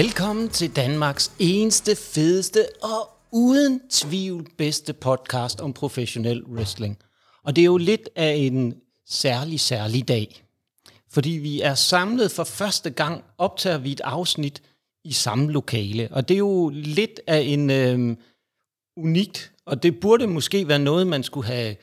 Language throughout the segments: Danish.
Velkommen til Danmarks eneste, fedeste og uden tvivl bedste podcast om professionel wrestling. Og det er jo lidt af en særlig, særlig dag. Fordi vi er samlet for første gang, optager vi et afsnit i samme lokale. Og det er jo lidt af en øh, unikt, og det burde måske være noget, man skulle have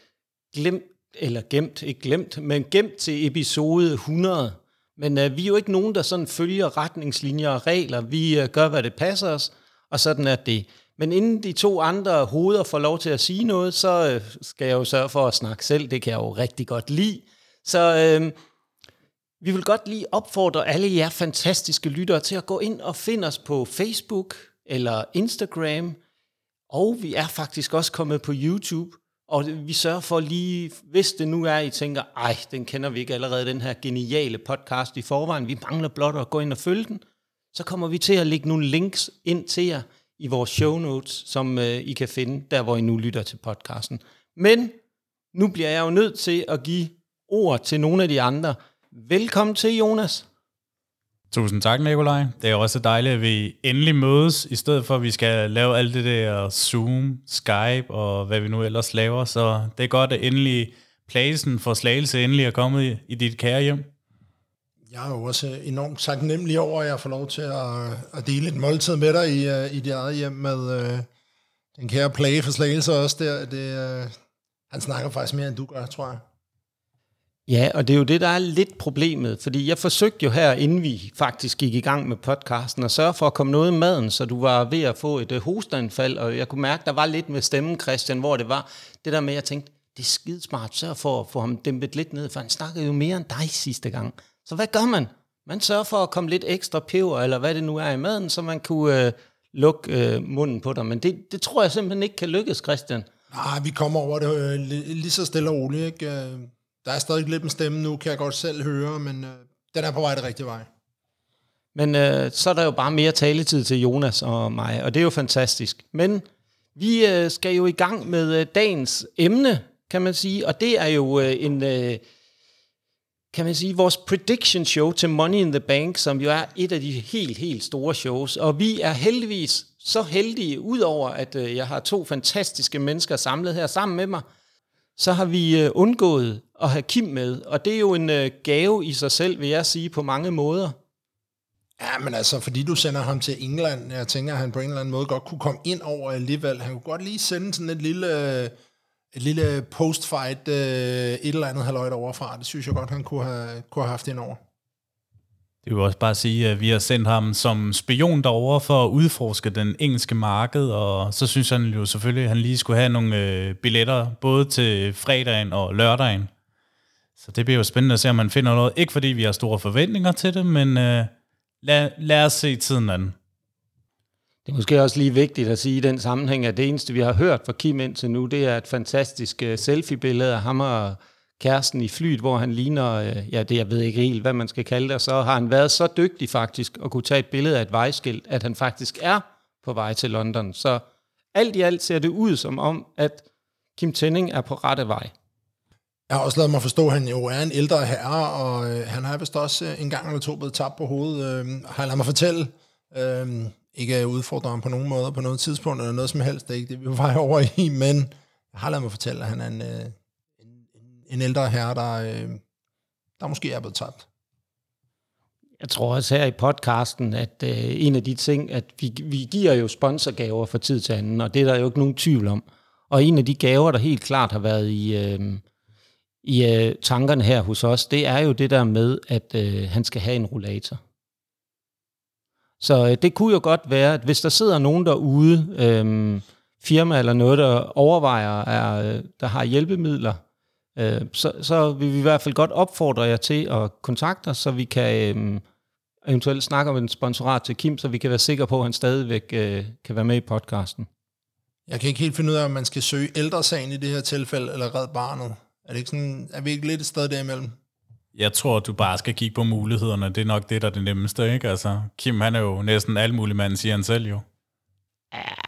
glemt, eller gemt, ikke glemt, men gemt til episode 100. Men øh, vi er jo ikke nogen, der sådan følger retningslinjer og regler. Vi øh, gør, hvad det passer os, og sådan er det. Men inden de to andre hoveder får lov til at sige noget, så øh, skal jeg jo sørge for at snakke selv. Det kan jeg jo rigtig godt lide. Så øh, vi vil godt lige opfordre alle jer fantastiske lyttere til at gå ind og finde os på Facebook eller Instagram. Og vi er faktisk også kommet på YouTube. Og vi sørger for lige, hvis det nu er, I tænker, ej, den kender vi ikke allerede, den her geniale podcast i forvejen, vi mangler blot at gå ind og følge den, så kommer vi til at lægge nogle links ind til jer i vores show notes, som øh, I kan finde, der hvor I nu lytter til podcasten. Men nu bliver jeg jo nødt til at give ord til nogle af de andre. Velkommen til, Jonas. Tusind tak, Nikolaj. Det er også dejligt, at vi endelig mødes, i stedet for at vi skal lave alt det der Zoom, Skype og hvad vi nu ellers laver. Så det er godt, at endelig pladsen for slagelse endelig er kommet i, i dit kære hjem. Jeg er jo også enormt taknemmelig over, at jeg får lov til at, at dele et måltid med dig i, øh, i dit eget hjem med øh, den kære plage for slagelse også der. Det, øh, han snakker faktisk mere, end du gør, tror jeg. Ja, og det er jo det, der er lidt problemet, fordi jeg forsøgte jo her, inden vi faktisk gik i gang med podcasten, at sørge for at komme noget i maden, så du var ved at få et uh, hosteanfald, og jeg kunne mærke, der var lidt med stemmen, Christian, hvor det var det der med, at jeg tænkte, det er skidesmart, sørg for at få ham dæmpet lidt ned, for han snakkede jo mere end dig sidste gang. Så hvad gør man? Man sørger for at komme lidt ekstra peber, eller hvad det nu er i maden, så man kunne øh, lukke øh, munden på dig. Men det, det tror jeg simpelthen ikke kan lykkes, Christian. Nej, vi kommer over det øh, lige så stille og roligt. Ikke? Øh, der er stadig lidt en stemme nu, kan jeg godt selv høre, men øh, den er på vej det rigtige vej. Men øh, så er der jo bare mere taletid til Jonas og mig, og det er jo fantastisk. Men vi øh, skal jo i gang med øh, dagens emne, kan man sige, og det er jo øh, en... Øh, kan man sige, vores prediction show til Money in the Bank, som jo er et af de helt, helt store shows. Og vi er heldigvis så heldige, udover at øh, jeg har to fantastiske mennesker samlet her sammen med mig, så har vi øh, undgået at have Kim med. Og det er jo en øh, gave i sig selv, vil jeg sige, på mange måder. Ja, men altså, fordi du sender ham til England, jeg tænker, at han på en eller anden måde godt kunne komme ind over alligevel. Han kunne godt lige sende sådan et lille, et lille post-fight, øh, et eller andet halvøjt overfra. Det synes jeg godt, han kunne have, kunne have haft ind over. Det vil også bare sige, at vi har sendt ham som spion derover for at udforske den engelske marked, og så synes han jo selvfølgelig, at han lige skulle have nogle øh, billetter, både til fredagen og lørdagen. Så det bliver jo spændende at se, om han finder noget. Ikke fordi vi har store forventninger til det, men øh, lad, lad os se tiden an. Det er måske også lige vigtigt at sige i den sammenhæng, at det eneste, vi har hørt fra Kim indtil nu, det er et fantastisk øh, selfie-billede af ham og kæresten i flyet, hvor han ligner, øh, ja, det jeg ved ikke helt, hvad man skal kalde det, og så har han været så dygtig faktisk at kunne tage et billede af et vejskilt, at han faktisk er på vej til London. Så alt i alt ser det ud som om, at Kim Tenning er på rette vej. Jeg har også lavet mig forstå, at han jo er en ældre herre, og øh, han har vist også øh, en gang eller to blevet tabt på hovedet. Øh, har jeg ladet mig fortælle, øh, ikke at ham på nogen måde på noget tidspunkt, eller noget som helst, det er ikke det, vi var over i, men jeg har ladet mig fortælle, at han er en, øh, en, ældre herre, der, øh, der måske er blevet tabt. Jeg tror også her i podcasten, at øh, en af de ting, at vi, vi giver jo sponsorgaver fra tid til anden, og det er der jo ikke nogen tvivl om. Og en af de gaver, der helt klart har været i, øh, i øh, tankerne her hos os, det er jo det der med, at øh, han skal have en rollator. Så øh, det kunne jo godt være, at hvis der sidder nogen derude, øh, firma eller noget, der overvejer, er, øh, der har hjælpemidler, øh, så, så vil vi i hvert fald godt opfordre jer til at kontakte os, så vi kan øh, eventuelt snakke om en sponsorat til Kim, så vi kan være sikre på, at han stadigvæk øh, kan være med i podcasten. Jeg kan ikke helt finde ud af, om man skal søge ældresagen i det her tilfælde, eller red barnet. Er, det ikke sådan, er vi ikke lidt et sted derimellem? Jeg tror, du bare skal kigge på mulighederne. Det er nok det, der er det nemmeste, ikke? Altså, Kim, han er jo næsten alt mulig mand, siger han selv jo. Ah,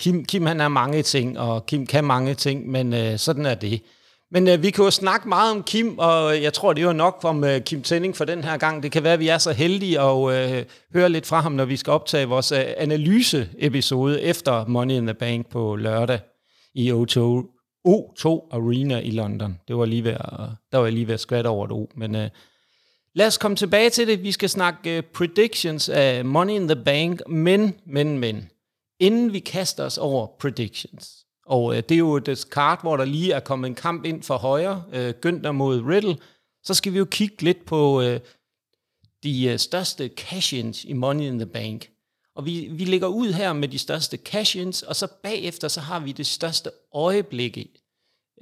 Kim, Kim, han er mange ting, og Kim kan mange ting, men øh, sådan er det. Men øh, vi kan jo snakke meget om Kim, og jeg tror, det var nok om øh, Kim Tending for den her gang. Det kan være, at vi er så heldige at øh, høre lidt fra ham, når vi skal optage vores øh, analyse-episode efter Money in the Bank på lørdag i O2, O2 Arena i London. Det var lige ved at, der var jeg lige ved at skvatte over det O, men øh, lad os komme tilbage til det. Vi skal snakke øh, predictions af Money in the Bank, men, men, men, inden vi kaster os over predictions, og øh, det er jo et kart, hvor der lige er kommet en kamp ind for højre, øh, Günther mod Riddle. Så skal vi jo kigge lidt på øh, de øh, største cash-ins i Money in the Bank. Og vi, vi ligger ud her med de største cash-ins, og så bagefter så har vi det største øjeblikke,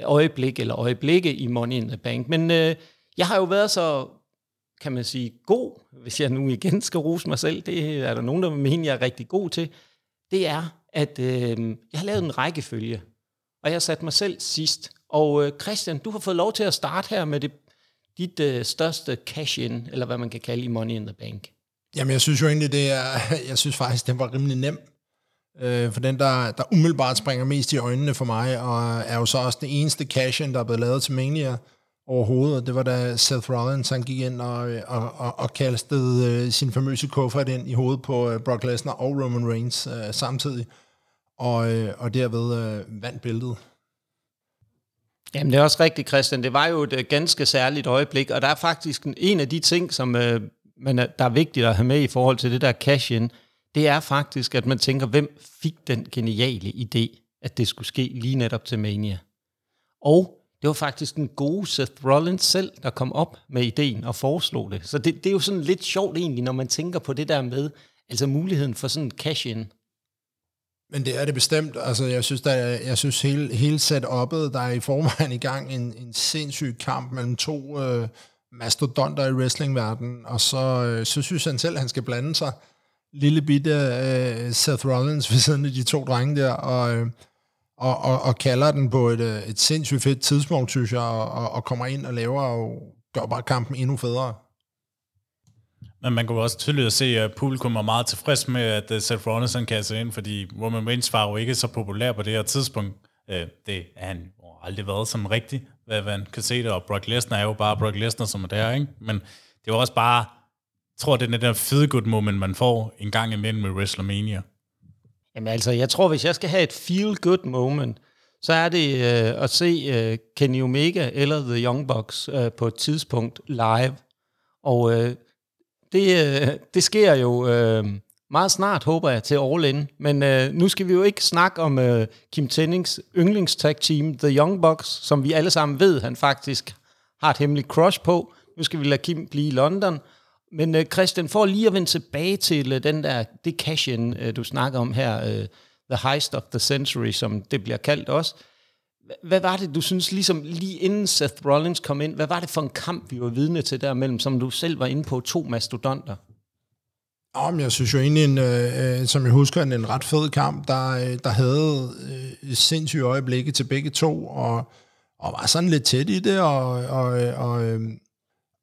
øjeblik eller øjeblikke i Money in the Bank. Men øh, jeg har jo været så, kan man sige, god, hvis jeg nu igen skal rose mig selv, det er der nogen, der mener, jeg er rigtig god til, det er, at øh, jeg har lavet en rækkefølge, og jeg har sat mig selv sidst. Og øh, Christian, du har fået lov til at starte her med det, dit øh, største cash-in, eller hvad man kan kalde i Money in the Bank. Jamen, jeg synes jo egentlig, det er, jeg synes faktisk, den var rimelig nem. Øh, for den, der, der umiddelbart springer mest i øjnene for mig, og er jo så også den eneste cash-in, der er blevet lavet til Mania overhovedet. Det var da Seth Rollins, han gik ind og, og, og, og kastede øh, sin famøse kuffert ind i hovedet på øh, Brock Lesnar og Roman Reigns øh, samtidig og, øh, og derved øh, vandt bæltet. Jamen det er også rigtigt, Christian. Det var jo et øh, ganske særligt øjeblik, og der er faktisk en af de ting, som øh, man er, der er vigtigt at have med i forhold til det der cash-in, det er faktisk, at man tænker, hvem fik den geniale idé, at det skulle ske lige netop til Mania. Og det var faktisk den gode Seth Rollins selv, der kom op med ideen og foreslog det. Så det, det er jo sådan lidt sjovt egentlig, når man tænker på det der med, altså muligheden for sådan cash-in. Men det er det bestemt. Altså, jeg synes, der, jeg synes hele, hele setup'et, der er i forvejen i gang en, en sindssyg kamp mellem to øh, mastodonter i wrestlingverdenen, og så, øh, så synes han selv, at han skal blande sig lille bitte øh, Seth Rollins ved siden af de to drenge der, og, øh, og, og, og kalder den på et, øh, et sindssygt fedt tidspunkt, synes jeg, og, og, og kommer ind og laver og gør bare kampen endnu federe. Men man kunne også tydeligt se, at publikum er meget tilfreds med, at øh, Seth Rollins kan ind, fordi Roman Reigns var jo ikke så populær på det her tidspunkt. Øh, det er han jo aldrig været sådan rigtigt, hvad man kan se det, og Brock Lesnar er jo bare Brock Lesnar, som er der, ikke? Men det var også bare, jeg tror, det er den der feel good moment, man får en gang imellem med WrestleMania. Jamen altså, jeg tror, hvis jeg skal have et feel good moment, så er det øh, at se øh, Kenny Omega eller The Young Bucks øh, på et tidspunkt live. Og øh, det, øh, det sker jo øh, meget snart, håber jeg, til All In. Men øh, nu skal vi jo ikke snakke om øh, Kim Tennings yndlingstag team, The Young Bucks, som vi alle sammen ved, han faktisk har et hemmeligt crush på. Nu skal vi lade Kim blive i London. Men øh, Christian, for lige at vende tilbage til øh, den der, det cash øh, du snakker om her, øh, The Heist of the Century, som det bliver kaldt også. Hvad var det, du synes, ligesom lige inden Seth Rollins kom ind, hvad var det for en kamp, vi var vidne til der mellem, som du selv var inde på, to mastodonter? Om jeg synes jo egentlig, en, øh, øh, som jeg husker, en, en ret fed kamp, der, øh, der havde øh, sindssyge øjeblikke til begge to, og, og var sådan lidt tæt i det, og, og, øh, og, øhm,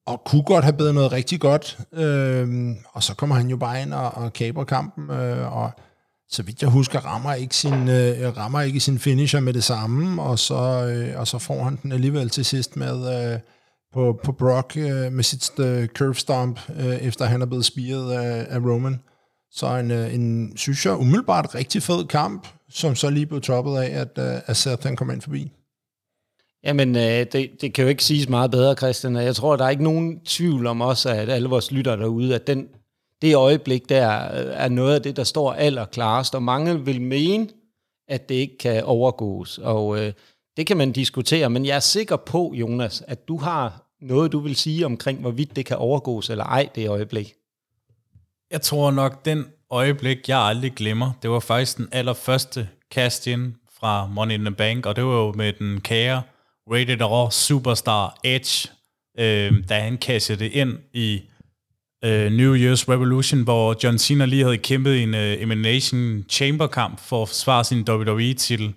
og kunne godt have bedre noget rigtig godt. Øh, og så kommer han jo bare ind og, og kaber kampen, øh, og så vidt jeg husker, rammer ikke sin, øh, rammer ikke sin finisher med det samme, og så, øh, og så får han den alligevel til sidst med øh, på, på Brock øh, med sit øh, curve stomp, øh, efter han er blevet spiret af, af Roman. Så en, øh, en, synes jeg, umiddelbart rigtig fed kamp, som så lige blev toppet af, at, øh, at Seth han kom ind forbi. Jamen, øh, det, det kan jo ikke siges meget bedre, Christian. Jeg tror, der er ikke nogen tvivl om også, at alle vores lyttere derude, at den det øjeblik der øh, er noget af det, der står allerklarest, og mange vil mene, at det ikke kan overgås. Og øh, det kan man diskutere, men jeg er sikker på, Jonas, at du har noget, du vil sige omkring, hvorvidt det kan overgås eller ej, det øjeblik. Jeg tror nok, den øjeblik, jeg aldrig glemmer, det var faktisk den allerførste cast in fra Money in the Bank, og det var jo med den kære Rated R Superstar Edge, øh, da han cashede det ind i øh, New Year's Revolution, hvor John Cena lige havde kæmpet en øh, Elimination Chamber-kamp for at forsvare sin WWE-titel.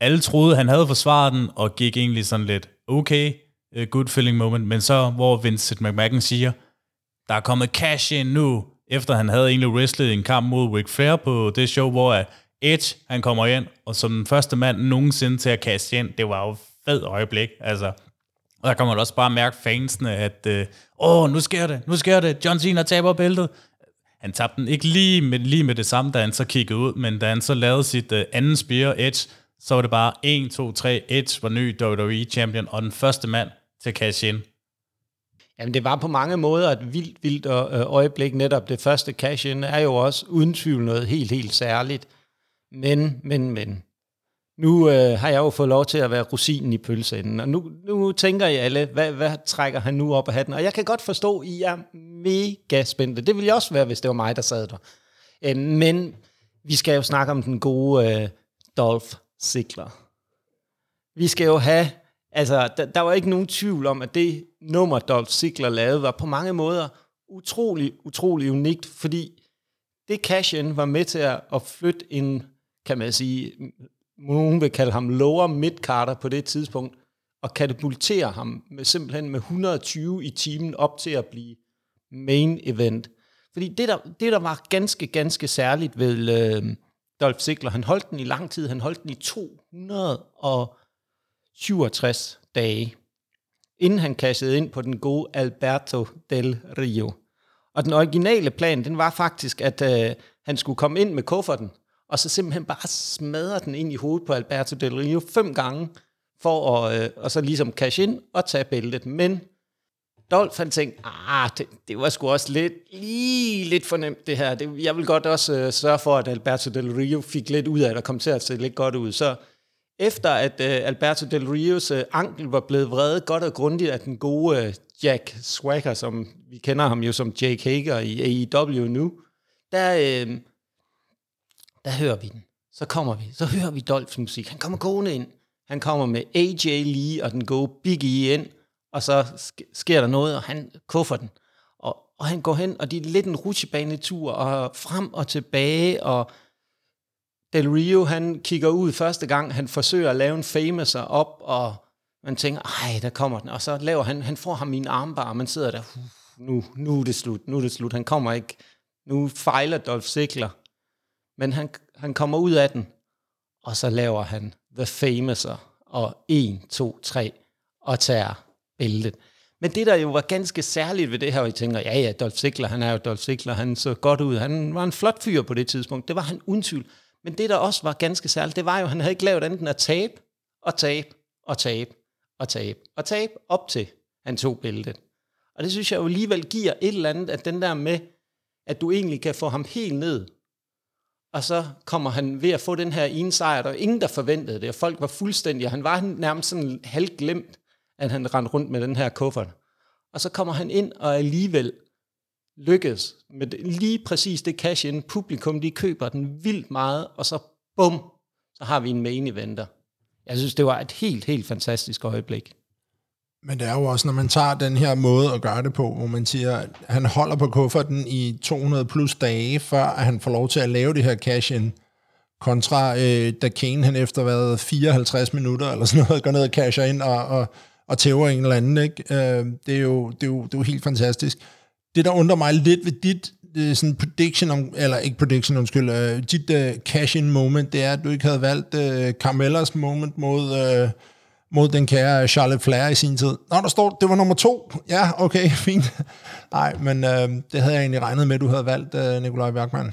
Alle troede, han havde forsvaret den, og gik egentlig sådan lidt, okay, øh, good feeling moment, men så, hvor Vincent McMahon siger, der er kommet cash in nu, efter han havde egentlig wrestlet en kamp mod Ric Flair på det show, hvor Edge, han kommer ind, og som den første mand nogensinde til at cash ind, det var jo fed øjeblik. Altså, og der kommer man også bare mærke fansene, at øh, åh, nu sker det, nu sker det, John Cena taber bæltet. Han tabte den ikke lige med, lige med det samme, da han så kiggede ud, men da han så lavede sit øh, andet spear, Edge, så var det bare 1, 2, 3, Edge var ny WWE champion, og den første mand til cash in. Jamen, det var på mange måder et vildt, vildt øh, øh, øjeblik. Netop det første cash in er jo også uden tvivl noget helt, helt særligt. Men, men, men. Nu øh, har jeg jo fået lov til at være rosinen i pølseenden, og nu, nu tænker jeg alle, hvad, hvad trækker han nu op af hatten? Og jeg kan godt forstå, at I er mega spændte. Det ville jeg også være, hvis det var mig, der sad der. Øh, men vi skal jo snakke om den gode øh, Dolph Ziggler. Vi skal jo have, altså der, der var ikke nogen tvivl om, at det nummer, Dolph Ziggler lavede, var på mange måder utrolig, utrolig unikt, fordi det cash var med til at, at flytte en, kan man sige, nogen vil kalde ham lower mid på det tidspunkt, og katapultere ham med simpelthen med 120 i timen op til at blive main event. Fordi det der, det der var ganske, ganske særligt ved øh, Dolph Ziggler, han holdt den i lang tid, han holdt den i 267 dage, inden han cashede ind på den gode Alberto Del Rio. Og den originale plan, den var faktisk, at øh, han skulle komme ind med kufferten, og så simpelthen bare smadrer den ind i hovedet på Alberto Del Rio fem gange, for at øh, og så ligesom cash ind og tage bæltet. Men Dolph han tænkte, ah, det, det var sgu også lidt, lige lidt fornemt det her. Det, jeg vil godt også øh, sørge for, at Alberto Del Rio fik lidt ud af det, og kom til at se lidt godt ud. Så efter at øh, Alberto Del Rios øh, ankel var blevet vredet godt og grundigt af den gode øh, Jack Swagger, som vi kender ham jo som Jake Hager i AEW nu, der, øh, der hører vi den. Så kommer vi. Så hører vi Dolphs musik. Han kommer gående ind. Han kommer med AJ Lee og den gode Big E ind, og så sker der noget, og han kuffer den. Og, og han går hen, og det er lidt en rutsjebanetur, og frem og tilbage, og Del Rio, han kigger ud første gang, han forsøger at lave en famous op, og man tænker, ej, der kommer den. Og så laver han, han får ham i en armbar, og man sidder der, nu, nu er det slut, nu er det slut. Han kommer ikke, nu fejler Dolph Ziggler. Men han, han kommer ud af den, og så laver han The Famouser, og 1, 2, 3, og tager bæltet. Men det, der jo var ganske særligt ved det her, og I tænker, ja, ja, Dolph Ziggler, han er jo Dolph Ziggler, han så godt ud, han var en flot fyr på det tidspunkt, det var han uden tvivl. Men det, der også var ganske særligt, det var jo, at han havde ikke lavet andet end at tabe, og tabe, og tabe, og tabe, og tabe, op til han tog bæltet. Og det synes jeg jo alligevel giver et eller andet, at den der med, at du egentlig kan få ham helt ned, og så kommer han ved at få den her ene sejr, der ingen, der forventede det, og folk var fuldstændig, og han var nærmest sådan halvglemt, at han rendte rundt med den her kuffert. Og så kommer han ind og alligevel lykkes med det, lige præcis det cash in. Publikum, de køber den vildt meget, og så bum, så har vi en main eventer. Jeg synes, det var et helt, helt fantastisk øjeblik. Men det er jo også, når man tager den her måde at gøre det på, hvor man siger, at han holder på kufferten i 200 plus dage, før at han får lov til at lave det her cash-in, kontra øh, da Kane han efter hvad, 54 minutter eller sådan noget, går ned og casher ind og, og, og tæver en eller anden. Ikke? Øh, det, er jo, det, er jo, det er jo helt fantastisk. Det, der undrer mig lidt ved dit øh, sådan prediction, om, eller ikke prediction, undskyld, øh, dit øh, cash-in moment, det er, at du ikke havde valgt øh, Carmellas moment mod... Øh, mod den kære Charlotte Flair i sin tid. Nå, der står, det var nummer to. Ja, okay, fint. Nej, men øh, det havde jeg egentlig regnet med, at du havde valgt, øh, Nikolaj Bergman.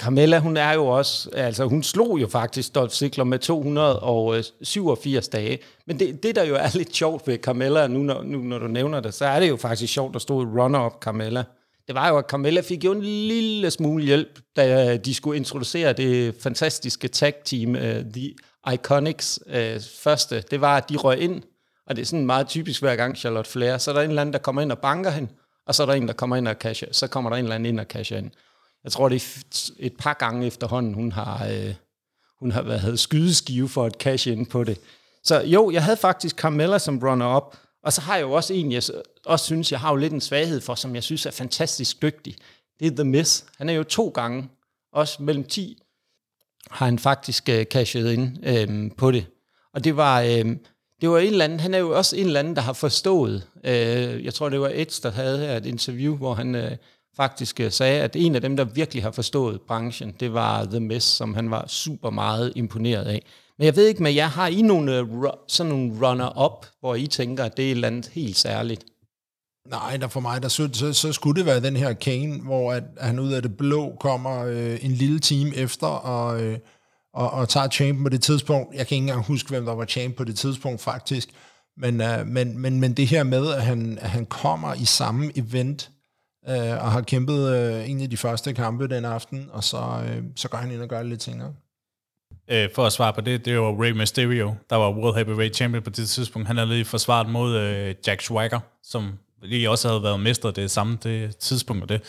Carmella, hun er jo også, altså hun slog jo faktisk Dolph Ziggler med 287 dage. Men det, det der jo er lidt sjovt ved Carmella, nu når, nu når du nævner det, så er det jo faktisk sjovt, der stod runner-up Carmella. Det var jo, at Carmella fik jo en lille smule hjælp, da de skulle introducere det fantastiske tag-team, uh, øh, The Iconics øh, første. Det var, at de røg ind, og det er sådan meget typisk hver gang Charlotte Flair. Så er der en eller anden, der kommer ind og banker hende, og så er der en, der kommer ind og casher. Så kommer der en eller anden ind og casher ind. Jeg tror, det er et par gange efterhånden, hun har, øh, hun har været skydeskive for et cash ind på det. Så jo, jeg havde faktisk Carmella som runner-up, og så har jeg jo også en, jeg også synes, jeg har jo lidt en svaghed for, som jeg synes er fantastisk dygtig. Det er The Miz. Han er jo to gange, også mellem 10, har han faktisk øh, cashet ind øh, på det. Og det var, øh, det var en eller anden, han er jo også en eller anden, der har forstået. Øh, jeg tror, det var Eds, der havde her et interview, hvor han øh, faktisk øh, sagde, at en af dem, der virkelig har forstået branchen, det var The Mess, som han var super meget imponeret af. Men jeg ved ikke med jer, har I nogle, øh, sådan nogle runner-up, hvor I tænker, at det er et eller andet helt særligt? Nej, der for mig, der så, så, så skulle det være den her Kane, hvor at han ud af det blå kommer øh, en lille time efter og, øh, og, og tager champ på det tidspunkt. Jeg kan ikke engang huske, hvem der var champ på det tidspunkt faktisk. Men, øh, men, men, men det her med, at han, at han kommer i samme event, øh, og har kæmpet øh, en af de første kampe den aften, og så, øh, så går han ind og gør det lidt senere. Øh, for at svare på det, det var Rey Mysterio, der var World Heavyweight Champion på det tidspunkt. Han havde lige forsvaret mod øh, Jack Swagger, som lige også havde været mester det samme det tidspunkt. Og det.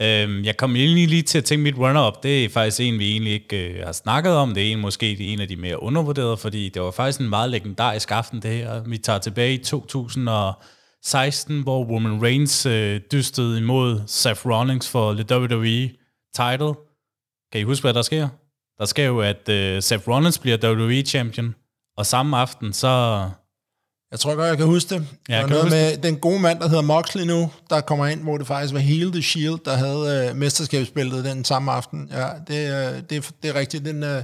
Øhm, jeg kom egentlig lige til at tænke mit runner-up, det er faktisk en, vi egentlig ikke øh, har snakket om. Det er en, måske en af de mere undervurderede, fordi det var faktisk en meget legendarisk aften det her. Vi tager tilbage i 2016, hvor Roman Reigns øh, dystede imod Seth Rollins for the WWE title. Kan I huske, hvad der sker? Der sker jo, at øh, Seth Rollins bliver WWE champion, og samme aften, så... Jeg tror godt, jeg kan huske det. Ja, der kan noget med den gode mand, der hedder Moxley nu, der kommer ind, hvor det faktisk var hele The Shield, der havde uh, mesterskabsbilledet den samme aften. Ja, det, uh, det, det er rigtigt. Den, uh,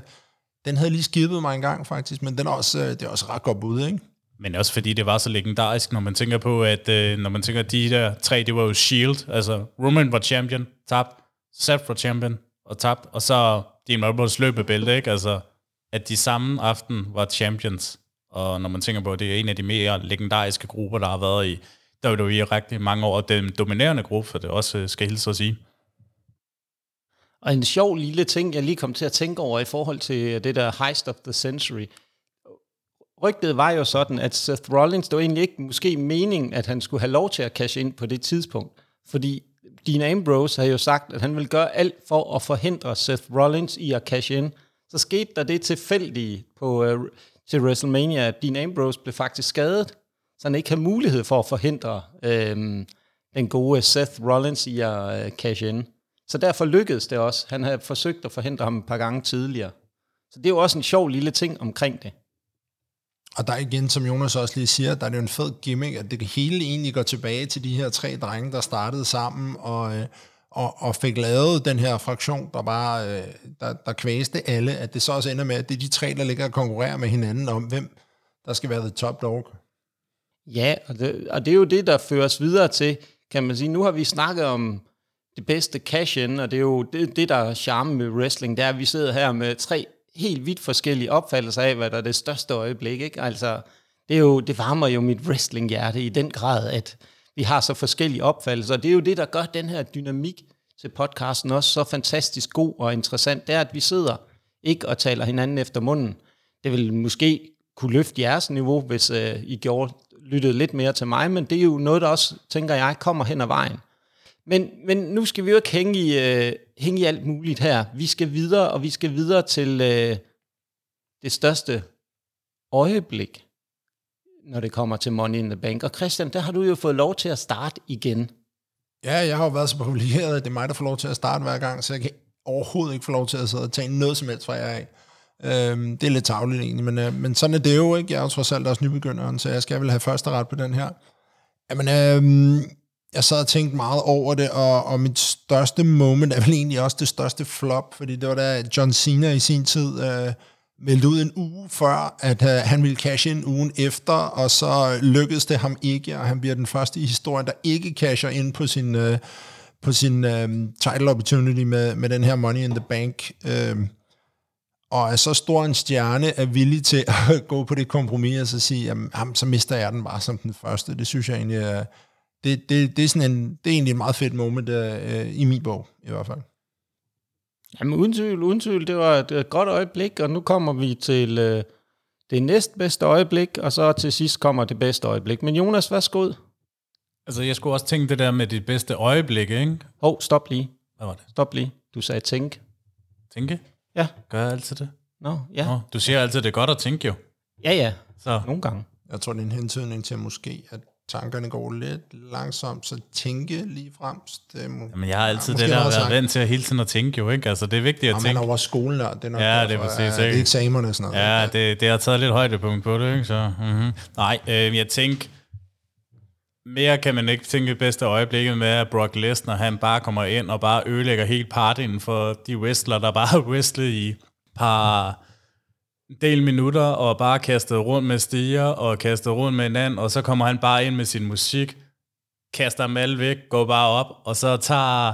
den havde lige skibet mig en gang, faktisk, men den er også, uh, det er også ret godt bud, ikke? Men også fordi det var så legendarisk, når man tænker på, at uh, når man tænker, at de der tre, det var jo Shield. Altså, Roman var champion, tabt. Seth var champion, og tabt. Og så Dean Ambrose løbebælte, ikke? Altså, at de samme aften var champions. Og når man tænker på, at det er en af de mere legendariske grupper, der har været i WWE rigtig mange år, og den dominerende gruppe, for det også øh, skal hilse at sige. Og en sjov lille ting, jeg lige kom til at tænke over i forhold til øh, det der Heist of the Century. Rygtet var jo sådan, at Seth Rollins, det var egentlig ikke måske meningen, at han skulle have lov til at cash ind på det tidspunkt. Fordi Dean Ambrose havde jo sagt, at han ville gøre alt for at forhindre Seth Rollins i at cash in. Så skete der det tilfældige på, øh, til WrestleMania, at Dean Ambrose blev faktisk skadet, så han ikke havde mulighed for at forhindre øhm, den gode Seth Rollins i at øh, cash in. Så derfor lykkedes det også. Han havde forsøgt at forhindre ham et par gange tidligere. Så det er jo også en sjov lille ting omkring det. Og der igen, som Jonas også lige siger, der er det jo en fed gimmick, at det hele egentlig går tilbage til de her tre drenge, der startede sammen og, øh, og, og fik lavet den her fraktion, der bare øh, der, der kvæste alle, at det så også ender med, at det er de tre, der ligger og konkurrerer med hinanden om, hvem der skal være the top dog. Ja, og det, og det er jo det, der føres videre til, kan man sige. Nu har vi snakket om det bedste cash-in, og det er jo det, det der er charme med wrestling, det er, at vi sidder her med tre helt vidt forskellige opfattelser af, hvad der er det største øjeblik. Ikke? Altså, det, er jo, det varmer jo mit wrestling-hjerte i den grad, at vi har så forskellige opfattelser. Og det er jo det, der gør den her dynamik til podcasten også så fantastisk god og interessant. Det er, at vi sidder ikke og taler hinanden efter munden. Det vil måske kunne løfte jeres niveau, hvis øh, I gjorde, lyttede lidt mere til mig, men det er jo noget, der også, tænker jeg, kommer hen ad vejen. Men, men nu skal vi jo ikke hænge i, øh, hænge i alt muligt her. Vi skal videre, og vi skal videre til øh, det største øjeblik, når det kommer til Money in the Bank. Og Christian, der har du jo fået lov til at starte igen. Ja, jeg har jo været så privilegeret, at det er mig, der får lov til at starte hver gang, så jeg kan overhovedet ikke få lov til at sidde og tage noget som helst fra jer af. Øhm, det er lidt tavligt egentlig, men, øh, men sådan er det jo ikke. Jeg er jo trods alt også nybegynderen, så jeg skal vel have første ret på den her. Jamen, øhm, jeg sad og tænkte meget over det, og, og mit største moment er vel egentlig også det største flop, fordi det var da John Cena i sin tid øh, meldte ud en uge før, at øh, han ville cash ind ugen efter, og så lykkedes det ham ikke, og han bliver den første i historien, der ikke casher ind på sin, øh, på sin øh, title opportunity med, med den her Money in the Bank. Øh, og er så stor en stjerne er villig til at gå på det kompromis og så sige, jamen, jamen, så mister jeg den bare som den første. Det synes jeg egentlig er, det, det, det, er sådan en, det er egentlig et meget fedt moment uh, i min bog, i hvert fald. Jamen uden tvivl, uden tvivl, det var et, et godt øjeblik, og nu kommer vi til uh, det næstbedste øjeblik, og så til sidst kommer det bedste øjeblik. Men Jonas, værsgo. Altså, jeg skulle også tænke det der med det bedste øjeblik, ikke? Hov, oh, stop lige. Hvad var det? Stop lige. Du sagde tænk. Tænke? Ja. Gør jeg altid det? Nå, no, ja. Nå, du siger altid, det er godt at tænke jo. Ja, ja. Så. Nogle gange. Jeg tror, det er en hentydning til måske, at tankerne går lidt langsomt, så tænke lige frem. Det må, Jamen, jeg har altid ja, det der været vant til at hele tiden at tænke jo, ikke? Altså, det er vigtigt at ja, tænke. Man er over skolen, og det er nok Ja, derfor, det er præcis, ikke? er eksamerne og sådan noget. Ja, det, det har taget lidt højdepunkt på det, ikke? Så, mm-hmm. Nej, øh, jeg tænker, mere kan man ikke tænke bedste øjeblikket med, at Brock Lesnar, han bare kommer ind og bare ødelægger helt partyen for de wrestler, der bare har wrestlet i par del minutter og bare kastet rundt med stiger og kastet rundt med en og så kommer han bare ind med sin musik, kaster dem alle væk, går bare op, og så tager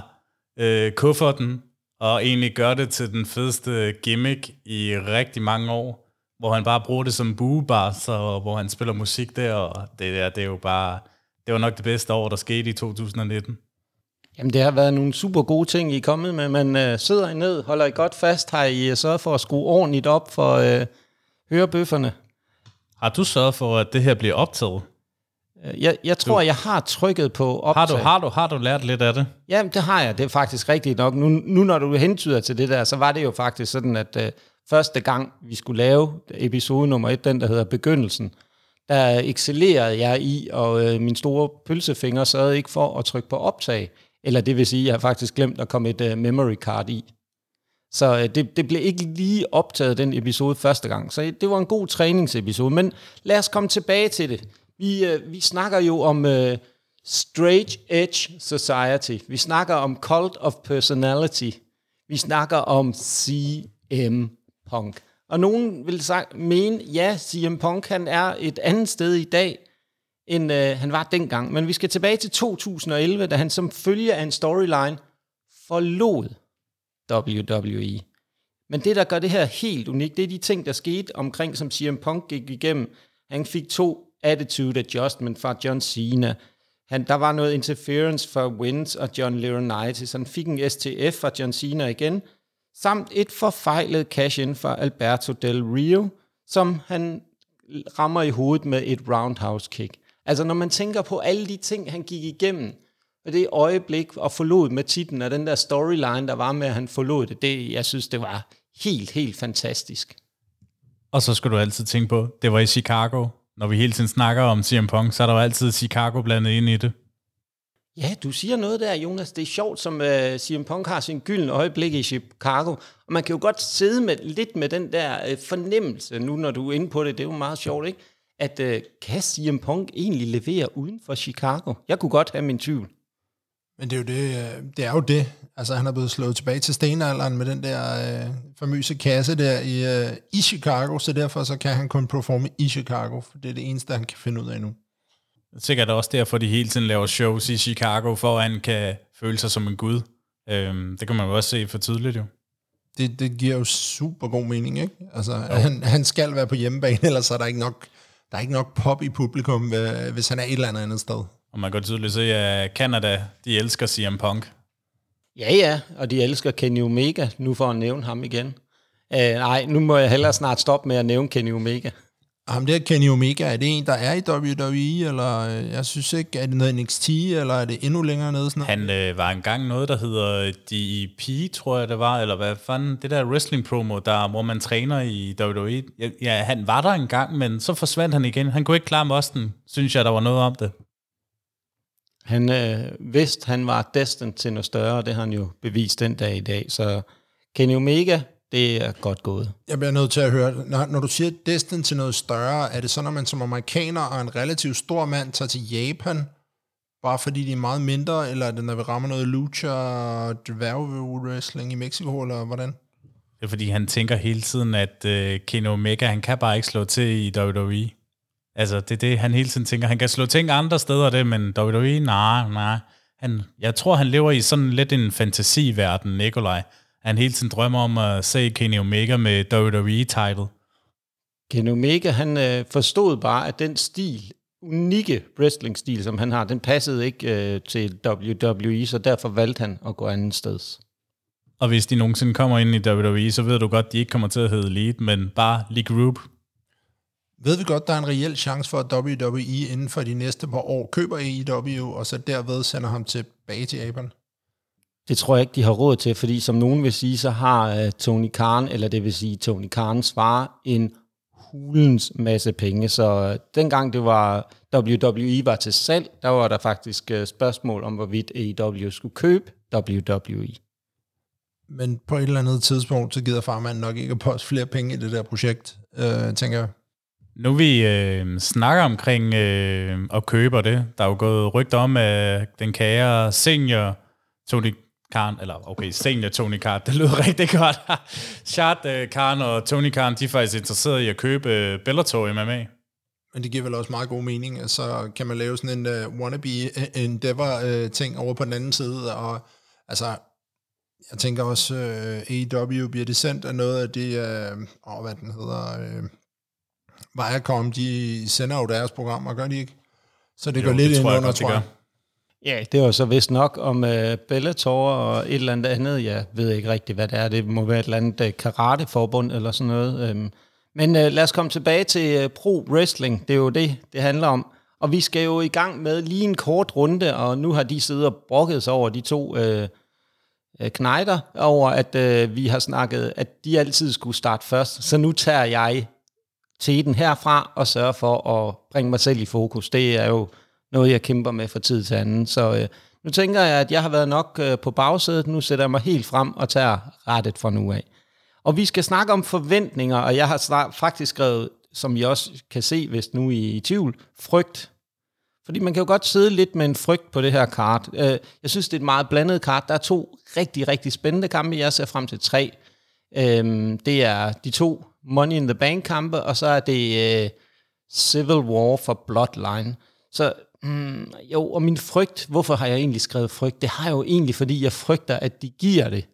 øh, kufferten og egentlig gør det til den fedeste gimmick i rigtig mange år, hvor han bare bruger det som buebar, så hvor han spiller musik der, og det der, det er jo bare, det var nok det bedste år, der skete i 2019. Jamen, det har været nogle super gode ting, I er kommet med. Man øh, sidder I ned, holder I godt fast. Har I øh, sørget for at skrue ordentligt op for øh, hørebøfferne? Har du sørget for, at det her bliver optaget? Øh, jeg, jeg tror, du, jeg har trykket på optag. Har du, har, du, har du lært lidt af det? Jamen, det har jeg. Det er faktisk rigtigt nok. Nu, nu når du hentyder til det der, så var det jo faktisk sådan, at øh, første gang, vi skulle lave episode nummer et, den der hedder Begyndelsen, der excellerede jeg i, og øh, min store pølsefinger sad ikke for at trykke på optag. Eller det vil sige, at jeg har faktisk glemt at komme et uh, memory card i. Så uh, det, det blev ikke lige optaget, den episode første gang. Så øh, det var en god træningsepisode. Men lad os komme tilbage til det. Vi, uh, vi snakker jo om uh, Straight Edge Society. Vi snakker om Cult of Personality. Vi snakker om CM Punk. Og nogen vil sagt, mene, ja, CM Punk han er et andet sted i dag, end øh, han var dengang. Men vi skal tilbage til 2011, da han som følge af en storyline forlod WWE. Men det, der gør det her helt unikt, det er de ting, der skete omkring, som CM Punk gik igennem. Han fik to attitude adjustment fra John Cena. Han, der var noget interference fra Wins og John Laurinaitis. Han fik en STF fra John Cena igen, samt et forfejlet cash-in fra Alberto Del Rio, som han rammer i hovedet med et roundhouse kick. Altså når man tænker på alle de ting, han gik igennem, og det øjeblik og forlod med titlen og den der storyline, der var med, at han forlod det, det, jeg synes, det var helt, helt fantastisk. Og så skal du altid tænke på, det var i Chicago. Når vi hele tiden snakker om CM Punk, så er der jo altid Chicago blandet ind i det. Ja, du siger noget der, Jonas. Det er sjovt, som øh, CM Punk har sin gyldne øjeblik i Chicago. Og man kan jo godt sidde med, lidt med den der uh, fornemmelse, nu når du er inde på det. Det er jo meget sjovt, ikke? At øh, kan CM Punk egentlig levere uden for Chicago? Jeg kunne godt have min tvivl. Men det er jo det, øh, det er jo det. Altså han er blevet slået tilbage til stenalderen med den der øh, famøse kasse der i, øh, i Chicago, så derfor så kan han kun performe i Chicago, for det er det eneste, han kan finde ud af nu. Sikkert også derfor, de hele tiden laver shows i Chicago, for at han kan føle sig som en gud. Øhm, det kan man jo også se for tydeligt jo. Det, det giver jo super god mening, ikke? Altså, han, han skal være på hjemmebane, ellers er der ikke nok der er ikke nok pop i publikum, hvis han er et eller andet andet sted. Og man kan tydeligt se, at Canada, de elsker CM Punk. Ja, ja, og de elsker Kenny Omega, nu for at nævne ham igen. Uh, nej, nu må jeg hellere snart stoppe med at nævne Kenny Omega. Ham der Kenny Omega, er det en, der er i WWE, eller øh, jeg synes ikke, er det noget NXT, eller er det endnu længere nede? Sådan Han øh, var engang noget, der hedder DEP, tror jeg det var, eller hvad fanden, det der wrestling promo, der, hvor man træner i WWE. Ja, ja, han var der engang, men så forsvandt han igen. Han kunne ikke klare mosten, synes jeg, der var noget om det. Han øh, vidste, han var destined til noget større, det har han jo bevist den dag i dag. Så Kenny Omega, det er godt gået. Jeg bliver nødt til at høre, når, når du siger destin til noget større, er det så, når man som amerikaner og en relativt stor mand tager til Japan, bare fordi de er meget mindre, eller er det, når vi rammer noget lucha og wrestling i Mexico, eller hvordan? Det er fordi, han tænker hele tiden, at uh, Kenny Omega, han kan bare ikke slå til i WWE. Altså, det er det, han hele tiden tænker. Han kan slå ting andre steder, det, men WWE, nej, nej. Han, jeg tror, han lever i sådan lidt en fantasiverden, Nikolaj han hele tiden drømmer om at se Kenny Omega med WWE-title. Kenny Omega, han øh, forstod bare, at den stil, unikke wrestling-stil, som han har, den passede ikke øh, til WWE, så derfor valgte han at gå anden sted. Og hvis de nogensinde kommer ind i WWE, så ved du godt, at de ikke kommer til at hedde Elite, men bare League Group. Ved vi godt, der er en reel chance for, at WWE inden for de næste par år køber AEW, og så derved sender ham tilbage til Japan? Det tror jeg ikke, de har råd til, fordi som nogen vil sige, så har uh, Tony Khan, eller det vil sige Tony Khans far, en hulens masse penge. Så uh, dengang det var WWE var til salg, der var der faktisk uh, spørgsmål om, hvorvidt AEW skulle købe WWE. Men på et eller andet tidspunkt, så gider farmanden nok ikke at poste flere penge i det der projekt, uh, tænker jeg. Nu vi øh, snakker omkring øh, at købe det, der er jo gået rygter om, at den kære senior Tony Khan, eller okay, senior Tony Khan, det lyder rigtig godt. Uh, Khan og Tony Khan, de er faktisk interesseret i at købe Bellator MMA. Men det giver vel også meget god mening, så kan man lave sådan en uh, wannabe endeavor-ting uh, over på den anden side, og altså, jeg tænker også, uh, AEW bliver det sendt af noget af det, uh, oh, hvad den hedder, uh, Viacom, de sender jo deres programmer, gør de ikke? Så det jo, går lidt det ind under, tror jeg. Ja, det var så vist nok om uh, Bellator og et eller andet andet. Jeg ved ikke rigtig, hvad det er. Det må være et eller andet uh, karateforbund eller sådan noget. Um, men uh, lad os komme tilbage til uh, pro wrestling. Det er jo det, det handler om. Og vi skal jo i gang med lige en kort runde, og nu har de siddet og brokket sig over de to øh, knejder, over at øh, vi har snakket, at de altid skulle starte først. Så nu tager jeg teten herfra og sørger for at bringe mig selv i fokus. Det er jo noget, jeg kæmper med fra tid til anden. Så øh, nu tænker jeg, at jeg har været nok øh, på bagsædet. Nu sætter jeg mig helt frem og tager rettet fra nu af. Og vi skal snakke om forventninger, og jeg har snart, faktisk skrevet, som I også kan se, hvis nu I er i tvivl, frygt. Fordi man kan jo godt sidde lidt med en frygt på det her kart. Øh, jeg synes, det er et meget blandet kart. Der er to rigtig, rigtig spændende kampe. Jeg ser frem til tre. Øh, det er de to Money in the Bank kampe, og så er det øh, Civil War for Bloodline. Så Mm, jo, og min frygt, hvorfor har jeg egentlig skrevet frygt? Det har jeg jo egentlig, fordi jeg frygter, at de giver det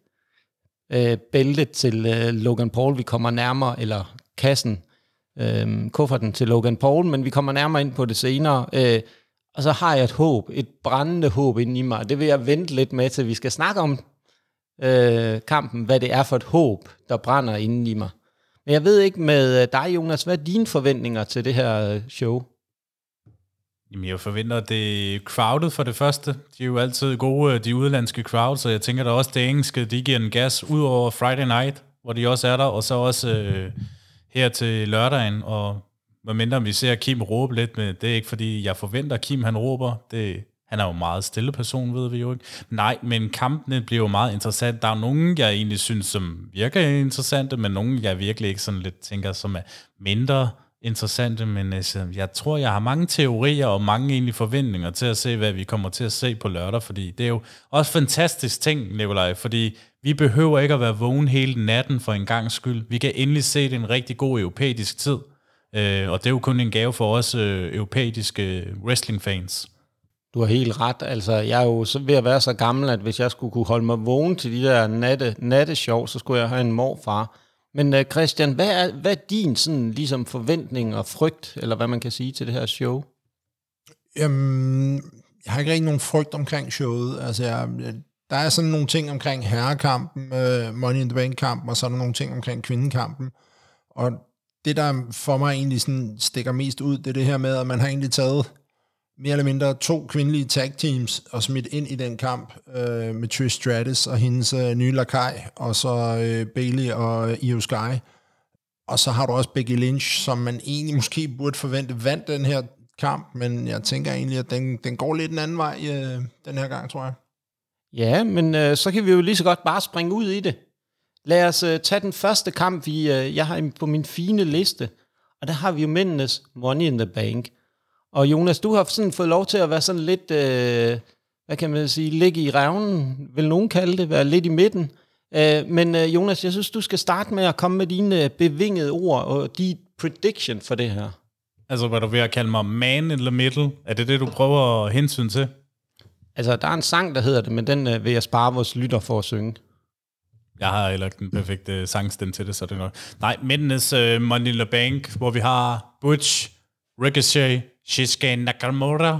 øh, bæltet til øh, Logan Paul. Vi kommer nærmere, eller kassen, øh, kufferten til Logan Paul, men vi kommer nærmere ind på det senere. Øh, og så har jeg et håb, et brændende håb inde i mig. Det vil jeg vente lidt med, til vi skal snakke om øh, kampen, hvad det er for et håb, der brænder inde i mig. Men jeg ved ikke med øh, dig, Jonas, hvad er dine forventninger til det her øh, show? Jamen, jeg forventer, at det er crowded for det første. De er jo altid gode, øh, de udenlandske crowds, så jeg tænker da også, det engelske, de giver en gas ud over Friday night, hvor de også er der, og så også øh, her til lørdagen, og hvad mindre vi ser Kim råbe lidt med, det er ikke fordi, jeg forventer, at Kim han råber, det, han er jo en meget stille person, ved vi jo ikke. Nej, men kampene bliver jo meget interessant. Der er nogen, jeg egentlig synes, som virker interessante, men nogen, jeg virkelig ikke sådan lidt tænker, som er mindre interessante, men altså, jeg tror, jeg har mange teorier og mange egentlig forventninger til at se, hvad vi kommer til at se på lørdag, fordi det er jo også fantastisk ting, Nikolaj, fordi vi behøver ikke at være vågen hele natten for en gang skyld. Vi kan endelig se det en rigtig god europæisk tid, øh, og det er jo kun en gave for os øh, europæiske øh, wrestling-fans. Du har helt ret. Altså, jeg er jo ved at være så gammel, at hvis jeg skulle kunne holde mig vågen til de der natte, natteshow, så skulle jeg have en morfar, men uh, Christian, hvad er, hvad er din sådan, ligesom forventning og frygt, eller hvad man kan sige til det her show? Jamen, jeg har ikke rigtig nogen frygt omkring showet. Altså, jeg, der er sådan nogle ting omkring herrekampen, uh, Money in the Bank-kampen, og så er der nogle ting omkring kvindekampen. Og det, der for mig egentlig sådan stikker mest ud, det er det her med, at man har egentlig taget mere eller mindre to kvindelige tag teams og smidt ind i den kamp øh, med Trish Stratus og hendes øh, nye lakaj, og så øh, Bailey og øh, Io Sky. Og så har du også Becky Lynch, som man egentlig måske burde forvente vandt den her kamp, men jeg tænker egentlig, at den, den går lidt en anden vej øh, den her gang, tror jeg. Ja, men øh, så kan vi jo lige så godt bare springe ud i det. Lad os øh, tage den første kamp, vi, øh, jeg har på min fine liste, og der har vi jo mændenes Money in the Bank – og Jonas, du har sådan fået lov til at være sådan lidt, øh, hvad kan man sige, ligge i revnen, vil nogen kalde det, være lidt i midten. Øh, men øh, Jonas, jeg synes, du skal starte med at komme med dine bevingede ord og de prediction for det her. Altså, hvad du ved at kalde mig man in the middle? Er det det, du prøver at hensyn til? Altså, der er en sang, der hedder det, men den øh, vil jeg spare vores lytter for at synge. Jeg har heller ikke den perfekte sangstemme til det, så det er nok. Nej, mændenes uh, Money in the Bank, hvor vi har Butch, Ricochet, Shinsuke Nakamura.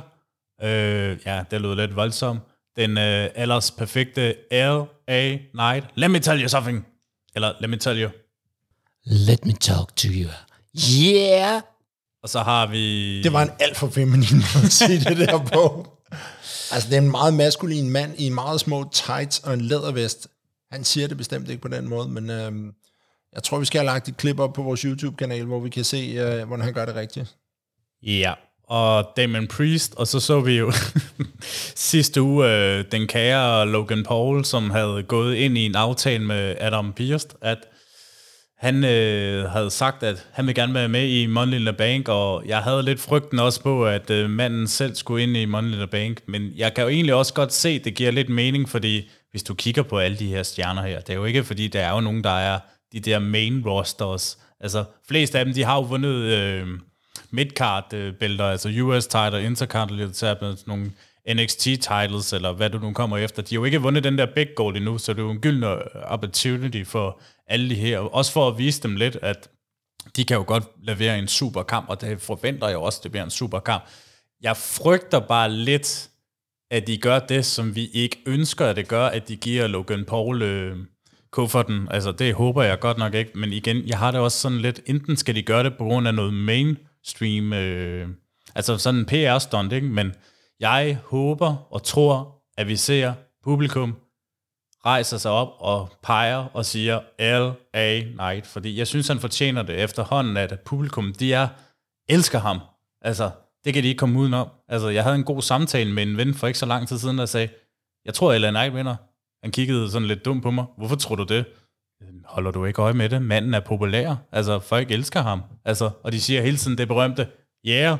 Øh, ja, det lød lidt voldsomt. Den øh, ellers perfekte L.A. Knight. Let me tell you something. Eller let me tell you. Let me talk to you. Yeah! Og så har vi... Det var en alt for feminin måde at sige det der på. Altså, det er en meget maskulin mand i en meget små tights og en lædervest. Han siger det bestemt ikke på den måde, men øh, jeg tror, vi skal have lagt et klip op på vores YouTube-kanal, hvor vi kan se, øh, hvordan han gør det rigtigt. Ja, og Damon Priest, og så så vi jo sidste uge øh, den kære Logan Paul, som havde gået ind i en aftale med Adam Pearce, at han øh, havde sagt, at han vil gerne være med i Money in the Bank, og jeg havde lidt frygten også på, at øh, manden selv skulle ind i Money in the Bank, men jeg kan jo egentlig også godt se, at det giver lidt mening, fordi hvis du kigger på alle de her stjerner her, det er jo ikke fordi, der er jo nogen, der er de der main rosters. Altså, flest af dem, de har jo vundet øh, midcard-bælter, altså US title, intercontinental, nogle NXT-titles, eller hvad du nu kommer efter. De har jo ikke vundet den der big goal endnu, så det er jo en gyldne opportunity for alle de her. Også for at vise dem lidt, at de kan jo godt levere en super kamp, og det forventer jeg også, at det bliver en super kamp. Jeg frygter bare lidt, at de gør det, som vi ikke ønsker, at det gør, at de giver Logan Paul øh, kufferten. Altså, det håber jeg godt nok ikke. Men igen, jeg har det også sådan lidt, enten skal de gøre det på grund af noget main stream, øh, altså sådan en PR-stunt, ikke? Men jeg håber og tror, at vi ser publikum rejser sig op og peger og siger L.A. Knight, fordi jeg synes, han fortjener det efterhånden, at publikum, de er, elsker ham. Altså, det kan de ikke komme udenom. Altså, jeg havde en god samtale med en ven for ikke så lang tid siden, der sagde, jeg tror, L.A. Knight vinder. Han kiggede sådan lidt dumt på mig. Hvorfor tror du det? Holder du ikke øje med det? Manden er populær. Altså, folk elsker ham. Altså, og de siger hele tiden det berømte, yeah.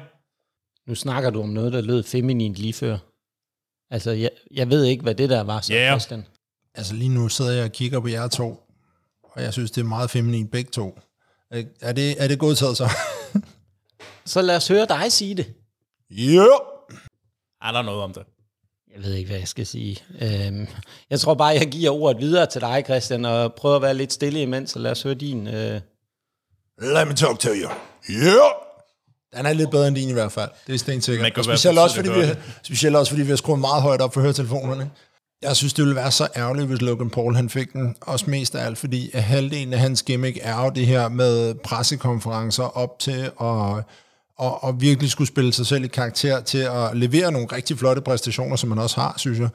Nu snakker du om noget, der lød feminint lige før. Altså, jeg, jeg ved ikke, hvad det der var, så Yeah. Christian. Altså lige nu sidder jeg og kigger på jer to, og jeg synes, det er meget feminin begge to. Er- det, er det godtaget så? Så lad os høre dig sige det. Ja! Er der noget om det? Jeg ved ikke, hvad jeg skal sige. Øhm, jeg tror bare, jeg giver ordet videre til dig, Christian, og prøver at være lidt stille imens, så lad os høre din... Øh... Let me talk to you. Ja! Den er lidt bedre end din i hvert fald. Det er stensikkert. Og specielt også, fordi vi, specielt også fordi vi har skruet meget højt op for høretelefonerne. Jeg synes, det ville være så ærgerligt, hvis Logan Paul han fik den. Også mest af alt, fordi at halvdelen af hans gimmick er jo det her med pressekonferencer op til og, og, og virkelig skulle spille sig selv i karakter til at levere nogle rigtig flotte præstationer, som man også har, synes jeg.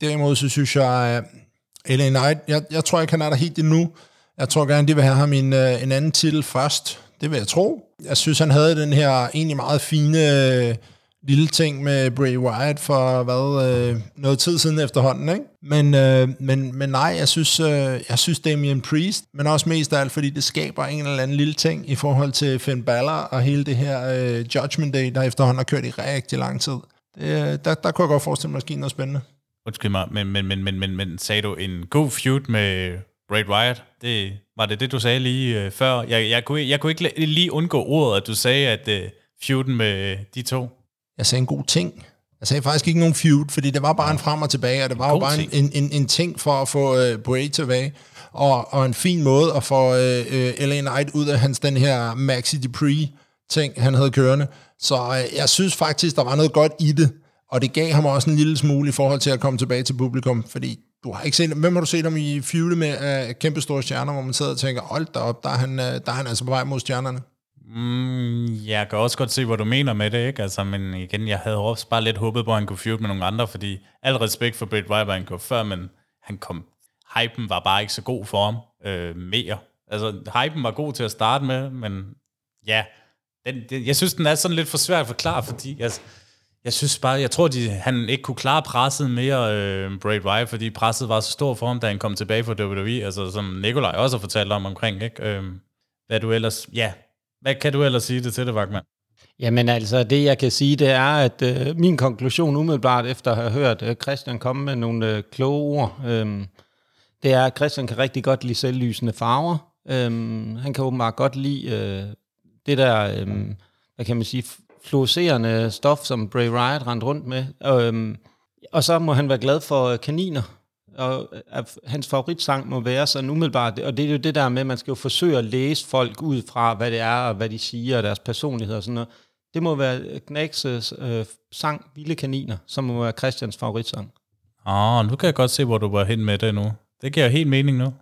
Derimod så synes jeg, øh, at LA Knight, jeg, jeg tror ikke, han er der helt endnu. Jeg tror gerne, de vil have ham en, øh, en anden titel først. Det vil jeg tro. Jeg synes, han havde den her egentlig meget fine øh, lille ting med Bray Wyatt for hvad, øh, noget tid siden efterhånden. Ikke? Men, øh, men, men nej, jeg synes, øh, jeg synes Damien Priest, men også mest af alt, fordi det skaber en eller anden lille ting i forhold til Finn Balor og hele det her øh, Judgment Day, der efterhånden har kørt i rigtig lang tid. Det, øh, der, der kunne jeg godt forestille mig, at der noget spændende. Undskyld mig, men, men, men, men, men, men sagde du en god feud med Bray Wyatt? Det, var det det, du sagde lige øh, før? Jeg, jeg, kunne, jeg kunne ikke lige undgå ordet, at du sagde, at øh, feuden med de to. Jeg sagde en god ting. Jeg sagde faktisk ikke nogen feud, fordi det var bare en frem og tilbage, og det var jo bare en, ting. en, en, en ting for at få øh, Bray tilbage, og, og en fin måde at få øh, øh, LA Knight ud af hans den her Maxi Dupree ting, han havde kørende. Så øh, jeg synes faktisk, der var noget godt i det, og det gav ham også en lille smule i forhold til at komme tilbage til publikum, fordi du har ikke set, hvem har du set ham i feud med uh, kæmpe store stjerner, hvor man sidder og tænker, hold da op, der er han, uh, der er han altså på vej mod stjernerne. Mm, jeg kan også godt se, hvad du mener med det, ikke? Altså, men igen, jeg havde også bare lidt håbet på, at han kunne feud med nogle andre, fordi al respekt for Bray Weber, han kom før, men han kom, hypen var bare ikke så god for ham øh, mere. Altså, hypen var god til at starte med, men ja, den, den, jeg synes, den er sådan lidt for svær at forklare, fordi jeg, jeg synes bare, jeg tror, de, han ikke kunne klare presset mere, øh, Bray Wyatt, fordi presset var så stort for ham, da han kom tilbage fra WWE, altså som Nikolaj også har fortalt om omkring, ikke? Øh, hvad du ellers, ja, hvad kan du ellers sige det til det, Vagman? Jamen altså, det jeg kan sige, det er, at øh, min konklusion umiddelbart efter at have hørt øh, Christian komme med nogle øh, kloge ord, øh, det er, at Christian kan rigtig godt lide selvlysende farver. Øh, han kan åbenbart godt lide øh, det der, øh, hvad kan man sige, fluorescerende stof, som Bray Wyatt rendte rundt med. Øh, og så må han være glad for øh, kaniner. Og øh, at hans favoritsang må være sådan umiddelbart, og det er jo det der med, at man skal jo forsøge at læse folk ud fra, hvad det er, og hvad de siger, og deres personlighed og sådan noget. Det må være Knækses øh, sang Vilde Kaniner, som må være Christians favoritsang. Åh, oh, nu kan jeg godt se, hvor du var hen med det nu. Det giver helt mening nu.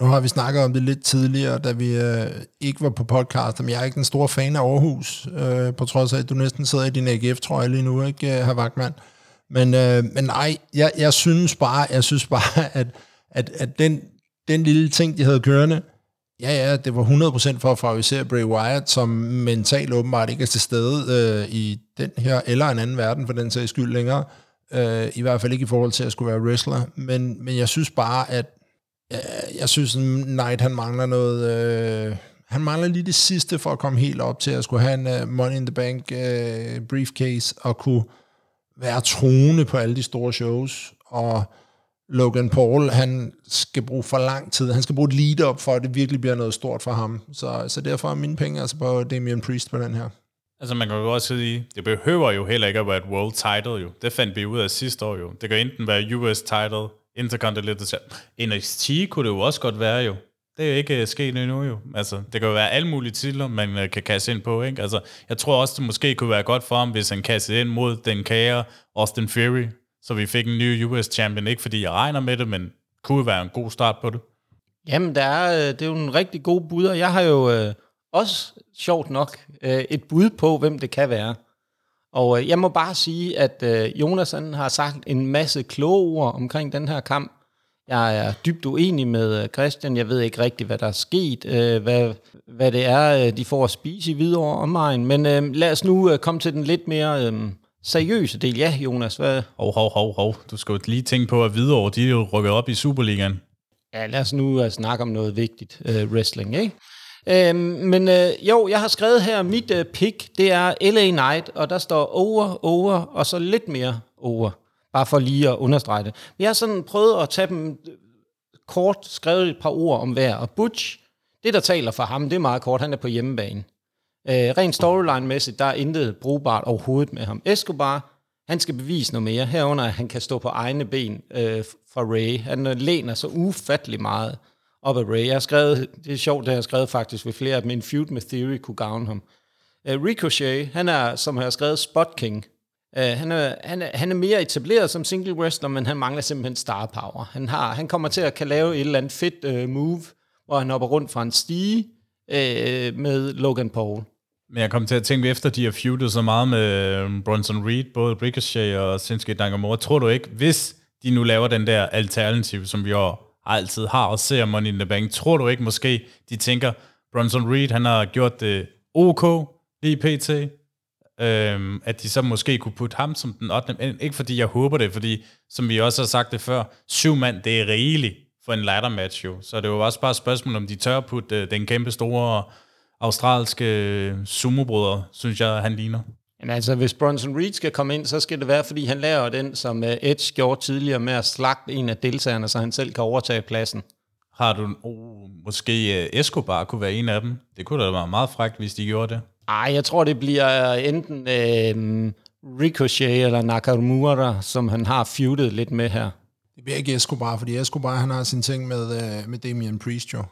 Nu har vi snakket om det lidt tidligere, da vi øh, ikke var på podcast, men jeg er ikke den store fan af Aarhus, øh, på trods af, at du næsten sidder i din AGF-trøje lige nu, ikke, herr Vagtmann? Men, øh, men nej, jeg, jeg synes bare, jeg synes bare, at, at, at den, den lille ting, de havde kørende, ja, ja, det var 100% for at favorisere Bray Wyatt, som mentalt åbenbart ikke er til stede øh, i den her, eller en anden verden for den sags skyld længere. Øh, I hvert fald ikke i forhold til at skulle være wrestler. Men, men jeg synes bare, at jeg synes, Knight han mangler noget... Øh, han mangler lige det sidste for at komme helt op til at skulle have en uh, Money in the Bank uh, briefcase og kunne være troende på alle de store shows. Og Logan Paul, han skal bruge for lang tid. Han skal bruge et lead op for, at det virkelig bliver noget stort for ham. Så, så derfor er mine penge altså på Damian Priest på den her. Altså man kan jo også sige, det behøver jo heller ikke at være et world title jo. Det fandt vi ud af sidste år jo. Det kan enten være US title, Intercontinental NXT kunne det jo også godt være jo. Det er jo ikke øh, sket endnu jo. Altså, det kan jo være alle mulige titler, man øh, kan kasse ind på. Ikke? Altså, jeg tror også, det måske kunne være godt for ham, hvis han kastede ind mod den kære Austin Fury, så vi fik en ny US champion. Ikke fordi jeg regner med det, men kunne være en god start på det. Jamen, der er, øh, det er jo en rigtig god bud, og jeg har jo øh, også, sjovt nok, øh, et bud på, hvem det kan være. Og øh, jeg må bare sige, at øh, Jonas han har sagt en masse kloge ord omkring den her kamp. Jeg er dybt uenig med øh, Christian. Jeg ved ikke rigtigt, hvad der er sket, øh, hvad, hvad det er, øh, de får at spise i Hvidovre omegn. Men øh, lad os nu øh, komme til den lidt mere øh, seriøse del. Ja, Jonas, hvad? Hov, hov, hov, hov. Du skal jo lige tænke på, at Hvidovre, de er jo rykket op i Superligaen. Ja, lad os nu uh, snakke om noget vigtigt uh, wrestling, ikke? Øhm, men øh, jo, jeg har skrevet her, mit øh, pick, det er LA Knight, og der står over, over, og så lidt mere over. Bare for lige at understrege det. Jeg har sådan prøvet at tage dem kort, skrevet et par ord om hver. Og Butch, det der taler for ham, det er meget kort, han er på hjemmebane. Øh, rent storyline-mæssigt, der er intet brugbart overhovedet med ham. Escobar, han skal bevise noget mere, herunder at han kan stå på egne ben øh, for Ray. Han øh, læner så ufattelig meget op af Ray. Jeg har skrevet, det er sjovt, det har jeg skrevet faktisk ved flere af dem, en feud med Theory kunne gavne ham. Øh, Ricochet, han er, som jeg har skrevet, Spot King. Uh, han, er, han, er, han er mere etableret som single wrestler, men han mangler simpelthen star power. Han, har, han kommer til at kan lave et eller andet fedt uh, move, hvor han hopper rundt fra en stige uh, med Logan Paul. Men jeg kom til at tænke efter, de har feudet så meget med Bronson Reed, både Ricochet og Shinsuke Nakamura. Tror du ikke, hvis de nu laver den der alternativ, som vi jo altid har og ser Money in the Bank. Tror du ikke måske, de tænker, Bronson Reed, han har gjort det OK lige pt., øhm, at de så måske kunne putte ham som den 8. Ikke fordi jeg håber det, fordi som vi også har sagt det før, syv mand, det er rigeligt for en ladder match jo. Så det var også bare et spørgsmål, om de tør at putte øh, den kæmpe store australske sumobrødre, synes jeg, han ligner. Men altså, hvis Bronson Reed skal komme ind, så skal det være, fordi han laver den, som uh, Edge gjorde tidligere med at slagte en af deltagerne, så han selv kan overtage pladsen. Har du, oh, måske Escobar kunne være en af dem? Det kunne da være meget frækt, hvis de gjorde det. Ej, jeg tror, det bliver enten uh, Ricochet eller Nakamura, som han har feudet lidt med her. Det bliver ikke Escobar, fordi Escobar han har sin ting med, uh, med Damian Priest jo.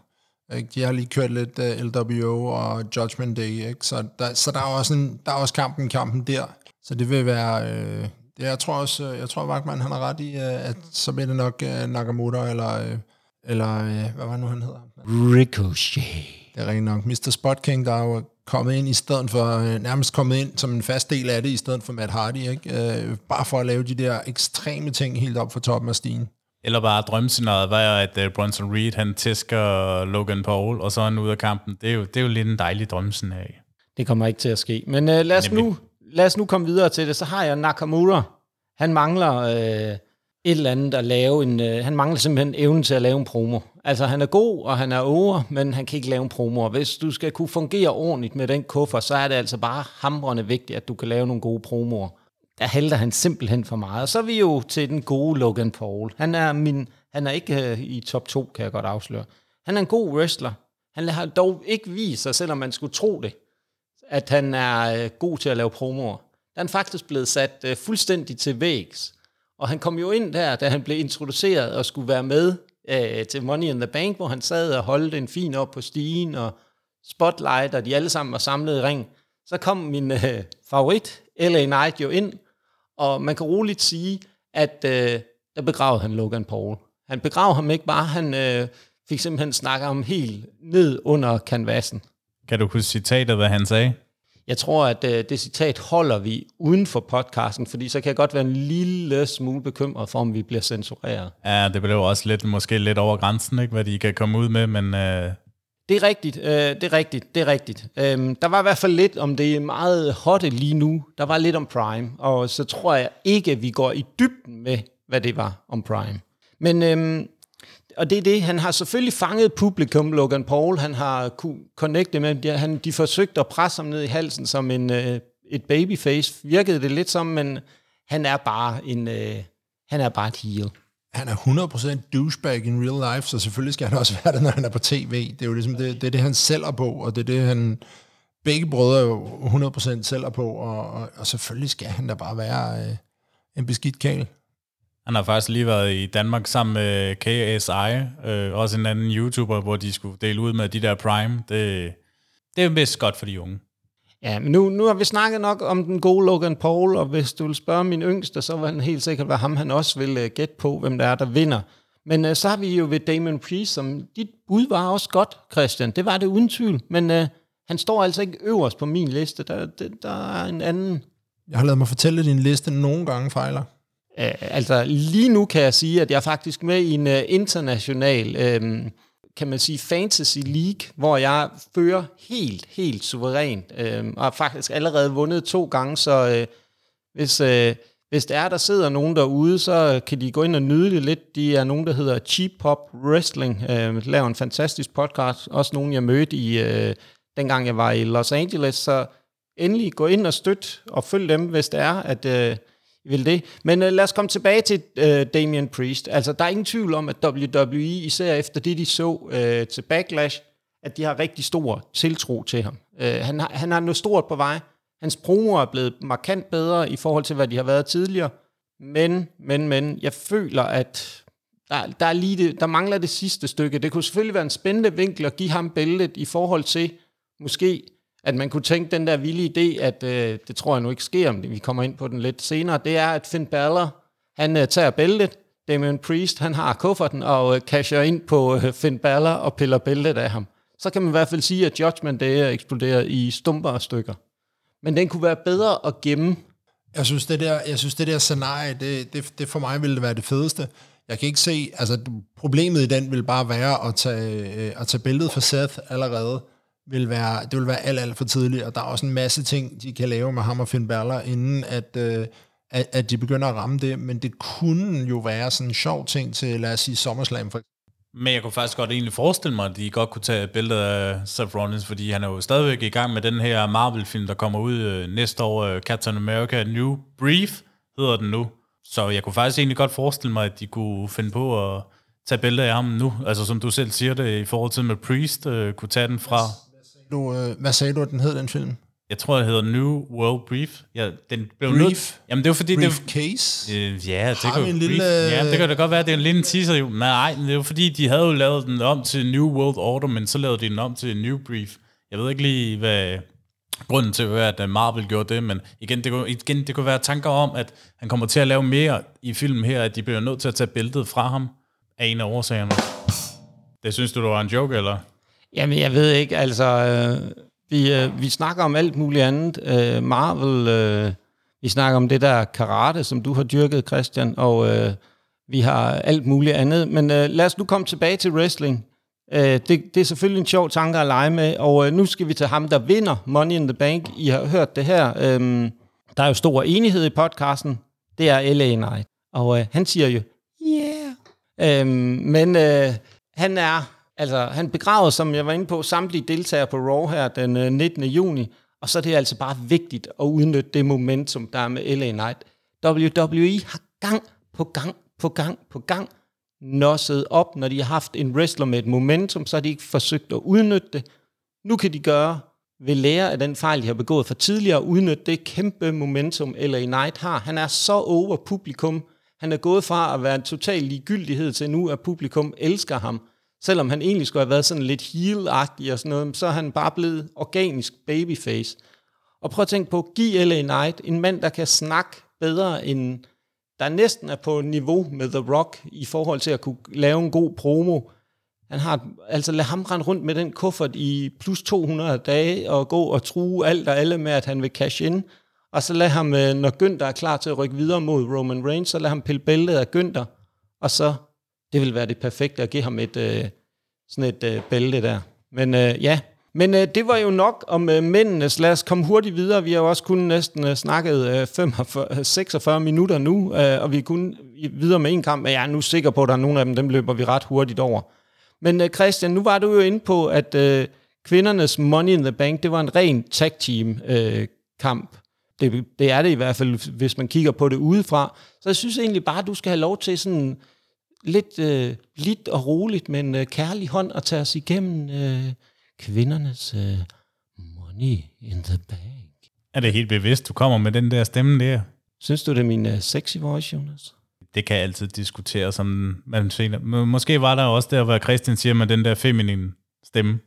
De har lige kørt lidt uh, øh, LWO og Judgment Day, ikke? Så, der, så der er også en, der er også kampen kampen der. Så det vil være... Øh, det, jeg tror også, jeg tror Wagman, han har ret i, øh, at så bliver det nok uh, Nakamoto, eller, øh, eller øh, hvad var nu, han hedder? Ricochet. Det er rigtig nok. Mr. Spot King, der er jo kommet ind i stedet for, øh, nærmest kommet ind som en fast del af det, i stedet for Matt Hardy, ikke? Øh, bare for at lave de der ekstreme ting helt op for toppen af stigen. Eller bare drømmescenariet var, at uh, Bronson Reed, han tæsker Logan Paul, og så er han ude af kampen. Det er jo, det er jo lidt en dejlig drømmescenarie. Det kommer ikke til at ske. Men uh, lad, os nu, lad os nu komme videre til det. Så har jeg Nakamura. Han mangler uh, et eller andet at lave en... Øh, han mangler simpelthen evnen til at lave en promo. Altså, han er god, og han er over, men han kan ikke lave en promo. Og hvis du skal kunne fungere ordentligt med den kuffer, så er det altså bare hamrende vigtigt, at du kan lave nogle gode promoer der halter han simpelthen for meget. Og så er vi jo til den gode Logan Paul. Han er, min, han er ikke øh, i top 2, kan jeg godt afsløre. Han er en god wrestler. Han har dog ikke vist sig, selvom man skulle tro det, at han er øh, god til at lave promoer. Der er han faktisk blevet sat øh, fuldstændig til vægs. Og han kom jo ind der, da han blev introduceret og skulle være med øh, til Money in the Bank, hvor han sad og holdt en fin op på stigen, og Spotlight, og de alle sammen var samlet i ring. Så kom min øh, favorit, LA Knight, jo ind og man kan roligt sige, at øh, der begravede han Logan Paul. Han begravede ham ikke bare, han øh, fik simpelthen snakket om helt ned under kanvasen. Kan du huske citatet, hvad han sagde? Jeg tror, at øh, det citat holder vi uden for podcasten, fordi så kan jeg godt være en lille smule bekymret for, om vi bliver censureret. Ja, det blev også lidt, måske lidt over grænsen, ikke, hvad de kan komme ud med, men øh, det er rigtigt, øh, det er rigtigt, det er rigtigt. Øhm, der var i hvert fald lidt om det meget hotte lige nu. Der var lidt om Prime, og så tror jeg ikke, at vi går i dybden med, hvad det var om Prime. Men øhm, og det er det, han har selvfølgelig fanget publikum, Logan Paul, han har kunne connecte med, de, han, de forsøgte at presse ham ned i halsen som en, øh, et babyface, virkede det lidt som, men han er bare en, øh, han er bare et heel. Han er 100% douchebag in real life, så selvfølgelig skal han også være det, når han er på tv. Det er jo ligesom det, det, er det han sælger på, og det er det, han begge brødre er jo 100% sælger på, og, og, og selvfølgelig skal han da bare være øh, en beskidt kæl. Han har faktisk lige været i Danmark sammen med KSI, øh, også en anden YouTuber, hvor de skulle dele ud med de der Prime. Det, det er mest godt for de unge. Ja, men nu, nu har vi snakket nok om den gode Logan Paul, og hvis du vil spørge min yngste, så var han helt sikkert være ham, han også vil uh, gætte på, hvem der er, der vinder. Men uh, så har vi jo ved Damon Priest, som dit bud var også godt, Christian. Det var det uden tvivl, men uh, han står altså ikke øverst på min liste. Der, der, der er en anden. Jeg har lavet mig fortælle, at din liste nogle gange fejler. Øh, altså lige nu kan jeg sige, at jeg er faktisk med i en uh, international, uh, kan man sige, fantasy league, hvor jeg fører helt, helt suverænt, uh, og har faktisk allerede vundet to gange, så øh, hvis, øh, hvis der er, der sidder nogen derude, så kan de gå ind og nyde det lidt. De er nogen, der hedder Cheap Pop Wrestling, uh, laver en fantastisk podcast, også nogen, jeg mødte i... øh, dengang jeg var i Los Angeles, så endelig gå ind og støt og følg dem, hvis det er, at øh, i vil det. Men øh, lad os komme tilbage til øh, Damian Priest. Altså, der er ingen tvivl om, at WWE, især efter det, de så øh, til Backlash, at de har rigtig stor tiltro til ham. Øh, han, har, han har noget stort på vej. Hans promo er blevet markant bedre i forhold til, hvad de har været tidligere. Men, men, men, jeg føler, at der, der, er lige det, der mangler det sidste stykke. Det kunne selvfølgelig være en spændende vinkel at give ham bæltet i forhold til, måske, at man kunne tænke den der vilde idé, at øh, det tror jeg nu ikke sker, men vi kommer ind på den lidt senere, det er, at Finn Balor, han øh, tager bæltet, Damien Priest, han har kufferten og øh, casher ind på øh, Finn Balor og piller bæltet af ham. Så kan man i hvert fald sige, at Judgment Day er eksploderet i stumper og stykker. Men den kunne være bedre at gemme. Jeg synes, det der, jeg synes, det der scenarie, det, det, det for mig ville det være det fedeste. Jeg kan ikke se, altså problemet i den vil bare være at tage, øh, at tage billedet for Seth allerede vil være, det vil være alt, alt for tidligt, og der er også en masse ting, de kan lave med ham og Finn Balor, inden at, øh, at, at de begynder at ramme det, men det kunne jo være sådan en sjov ting til, lad os sige, SummerSlam for men jeg kunne faktisk godt egentlig forestille mig, at de godt kunne tage billedet af Seth Rollins, fordi han er jo stadigvæk i gang med den her Marvel-film, der kommer ud øh, næste år, øh, Captain America New Brief hedder den nu. Så jeg kunne faktisk egentlig godt forestille mig, at de kunne finde på at tage billedet af ham nu. Altså som du selv siger det, i forhold til med Priest, øh, kunne tage den fra du, øh, hvad sagde du, at den hed, den film? Jeg tror, det hedder New World Brief. Ja, den blev Brief? Nødt, jamen, det var fordi... Brief det, Case? Øh, ja, det Har kan, brief, lille- ja, det kan da godt være, det er en lille teaser. Jo. Nej, det var fordi, de havde jo lavet den om til New World Order, men så lavede de den om til New Brief. Jeg ved ikke lige, hvad grunden til, at Marvel gjorde det, men igen det, kunne, igen, det kunne være tanker om, at han kommer til at lave mere i filmen her, at de bliver nødt til at tage billedet fra ham af en af årsagerne. Det synes du, det var en joke, eller? Jamen, jeg ved ikke, altså... Øh, vi, øh, vi snakker om alt muligt andet. Øh, Marvel, øh, vi snakker om det der karate, som du har dyrket, Christian, og øh, vi har alt muligt andet. Men øh, lad os nu komme tilbage til wrestling. Øh, det, det er selvfølgelig en sjov tanke at lege med, og øh, nu skal vi til ham, der vinder Money in the Bank. I har hørt det her. Øh, der er jo stor enighed i podcasten. Det er LA Knight. Og øh, han siger jo, yeah. Øh, men øh, han er Altså, han begravede, som jeg var inde på, samtlige deltagere på Raw her den øh, 19. juni, og så er det altså bare vigtigt at udnytte det momentum, der er med LA Knight. WWE har gang på gang på gang på gang nosset op, når de har haft en wrestler med et momentum, så har de ikke forsøgt at udnytte det. Nu kan de gøre ved lære af den fejl, de har begået for tidligere, at udnytte det kæmpe momentum, LA Knight har. Han er så over publikum. Han er gået fra at være en total ligegyldighed til nu, at publikum elsker ham selvom han egentlig skulle have været sådan lidt heel og sådan noget, så er han bare blevet organisk babyface. Og prøv at tænke på, giv LA Knight, en mand, der kan snakke bedre end, der næsten er på niveau med The Rock, i forhold til at kunne lave en god promo. Han har, altså lad ham rende rundt med den kuffert i plus 200 dage, og gå og true alt og alle med, at han vil cash in. Og så lad ham, øh, når Günther er klar til at rykke videre mod Roman Reigns, så lad ham pille bæltet af Günther, og så det vil være det perfekte at give ham et, øh, sådan et øh, bælte der. Men øh, ja, Men øh, det var jo nok om øh, mændenes. Lad os komme hurtigt videre. Vi har jo også kun næsten øh, snakket øh, 45, 46 øh, minutter nu, øh, og vi er kun videre med en kamp, men jeg er nu sikker på, at der er nogle af dem, dem løber vi ret hurtigt over. Men øh, Christian, nu var du jo inde på, at øh, kvindernes Money in the Bank, det var en ren tag team øh, kamp. Det, det er det i hvert fald, hvis man kigger på det udefra. Så jeg synes egentlig bare, at du skal have lov til sådan lidt øh, lidt og roligt, men øh, kærlig hånd at tage os igennem øh, kvindernes øh, money in the bank. Er det helt bevidst, du kommer med den der stemme der? Synes du, det er min øh, sexy voice, Jonas? Det kan altid diskutere som man finder. Måske var der også der, hvor Christian siger med den der feminine stemme.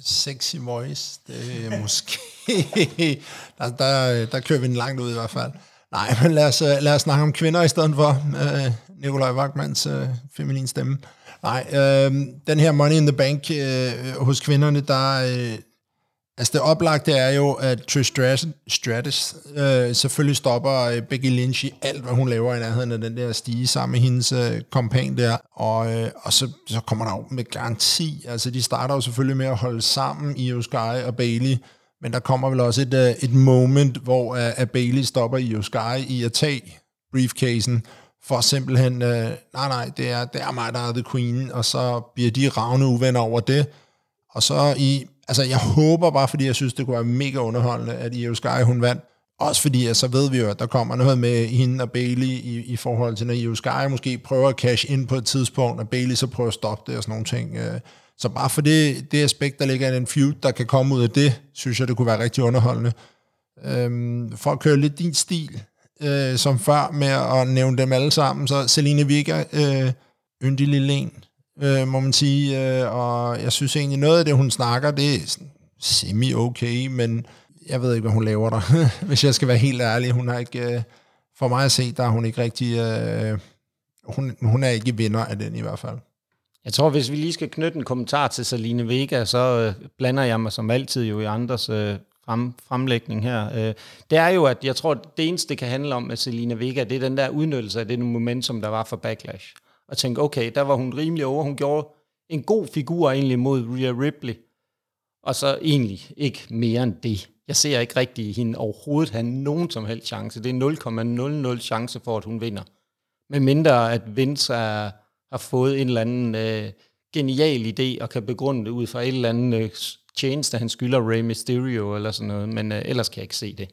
Sexy voice, det er måske... der, der, der kører vi den langt ud i hvert fald. Nej, men lad os, øh, lad os snakke om kvinder i stedet for. Øh, Nikolaj Wagmans øh, feminin stemme. Nej, øh, den her Money in the Bank øh, hos kvinderne, der... Øh, altså det oplagte er jo, at Trish Stratus, Stratus øh, selvfølgelig stopper øh, Becky Lynch i alt, hvad hun laver i nærheden af den der stige sammen med hendes øh, kompagn der. Og, øh, og så, så kommer der jo med garanti. Altså de starter jo selvfølgelig med at holde sammen, i Sky og Bailey, men der kommer vel også et, øh, et moment, hvor øh, at Bailey stopper i Sky i at tage briefcasen, for simpelthen, øh, nej nej, det er, det er mig, der er the queen, og så bliver de ravne uvenner over det. Og så i, altså jeg håber bare, fordi jeg synes, det kunne være mega underholdende, at Io Sky, hun vandt. Også fordi, at så ved vi jo, at der kommer noget med hende og Bailey i, i forhold til, når Io Sky måske prøver at cash ind på et tidspunkt, og Bailey så prøver at stoppe det og sådan nogle ting. Øh. Så bare for det, det aspekt, der ligger i den feud, der kan komme ud af det, synes jeg, det kunne være rigtig underholdende. Øhm, for at køre lidt din stil, øh, som før med at nævne dem alle sammen. Så Celine Vega, øh, yndig lille en, øh, må man sige. Øh, og jeg synes egentlig, noget af det, hun snakker, det er semi-okay, men jeg ved ikke, hvad hun laver der. Hvis jeg skal være helt ærlig, hun har ikke... Øh, for mig at se, der er hun ikke rigtig... Øh, hun, hun er ikke vinder af den i hvert fald. Jeg tror, hvis vi lige skal knytte en kommentar til Saline Vega, så øh, blander jeg mig som altid jo i andres øh, frem, fremlægning her, øh, det er jo, at jeg tror, det eneste, det kan handle om med Selina Vega, det er den der udnyttelse af det momentum, der var for Backlash. Og tænke, okay, der var hun rimelig over. Hun gjorde en god figur egentlig mod Rhea Ripley. Og så egentlig ikke mere end det. Jeg ser ikke rigtig hende overhovedet have nogen som helst chance. Det er 0,00 chance for, at hun vinder. Med mindre at Vince er, har fået en eller anden øh, genial idé og kan begrunde det ud fra et eller andet øh, tjeneste, han skylder Ray Mysterio eller sådan noget, men øh, ellers kan jeg ikke se det.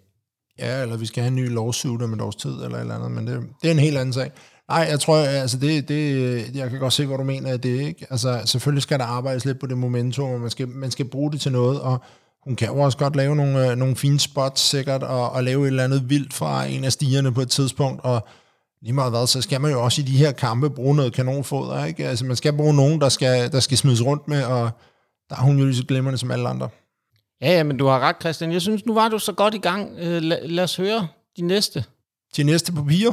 Ja, eller vi skal have en ny lawsuit om et års tid, eller et eller andet, men det, det er en helt anden sag. Nej, jeg tror, øh, altså det, det, jeg kan godt se, hvor du mener at det, ikke? Altså, selvfølgelig skal der arbejdes lidt på det momentum, og man skal, man skal bruge det til noget, og hun kan jo også godt lave nogle, øh, nogle fine spots sikkert, og, og lave et eller andet vildt fra en af stigerne på et tidspunkt, og lige meget hvad, så skal man jo også i de her kampe bruge noget kanonfoder, ikke? Altså, man skal bruge nogen, der skal, der skal smides rundt med, og der er hun jo lige så glimrende som alle andre. Ja, ja, men du har ret, Christian. Jeg synes, nu var du så godt i gang. Øh, lad, lad os høre de næste. De næste papir?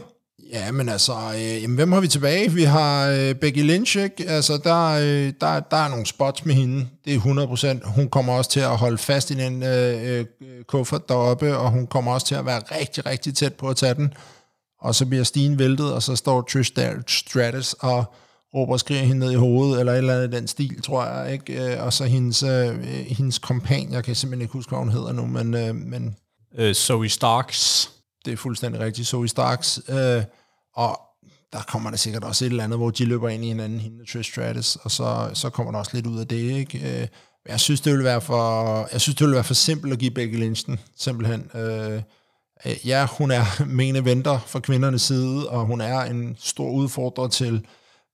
Ja, men altså, øh, jamen, hvem har vi tilbage? Vi har øh, Becky Lynch, ikke? Altså, der, øh, der, der er nogle spots med hende. Det er 100%. Hun kommer også til at holde fast i den øh, øh, kuffert deroppe, og hun kommer også til at være rigtig, rigtig tæt på at tage den. Og så bliver stigen væltet, og så står Trish Stratus og råber og skriger hende ned i hovedet, eller et eller andet den stil, tror jeg, ikke? Øh, og så hendes, øh, hendes kompagn, jeg kan simpelthen ikke huske, hvad hun hedder nu, men... Øh, men uh, Zoe Starks. Det er fuldstændig rigtigt, Zoe Starks. Øh, og der kommer der sikkert også et eller andet, hvor de løber ind i hinanden, hende Trish Stratus, og så, så kommer der også lidt ud af det, ikke? Øh, jeg synes, det ville være for, jeg synes, det ville være for simpelt at give Becky Lynch den, simpelthen. Øh, ja, hun er mene venter fra kvindernes side, og hun er en stor udfordrer til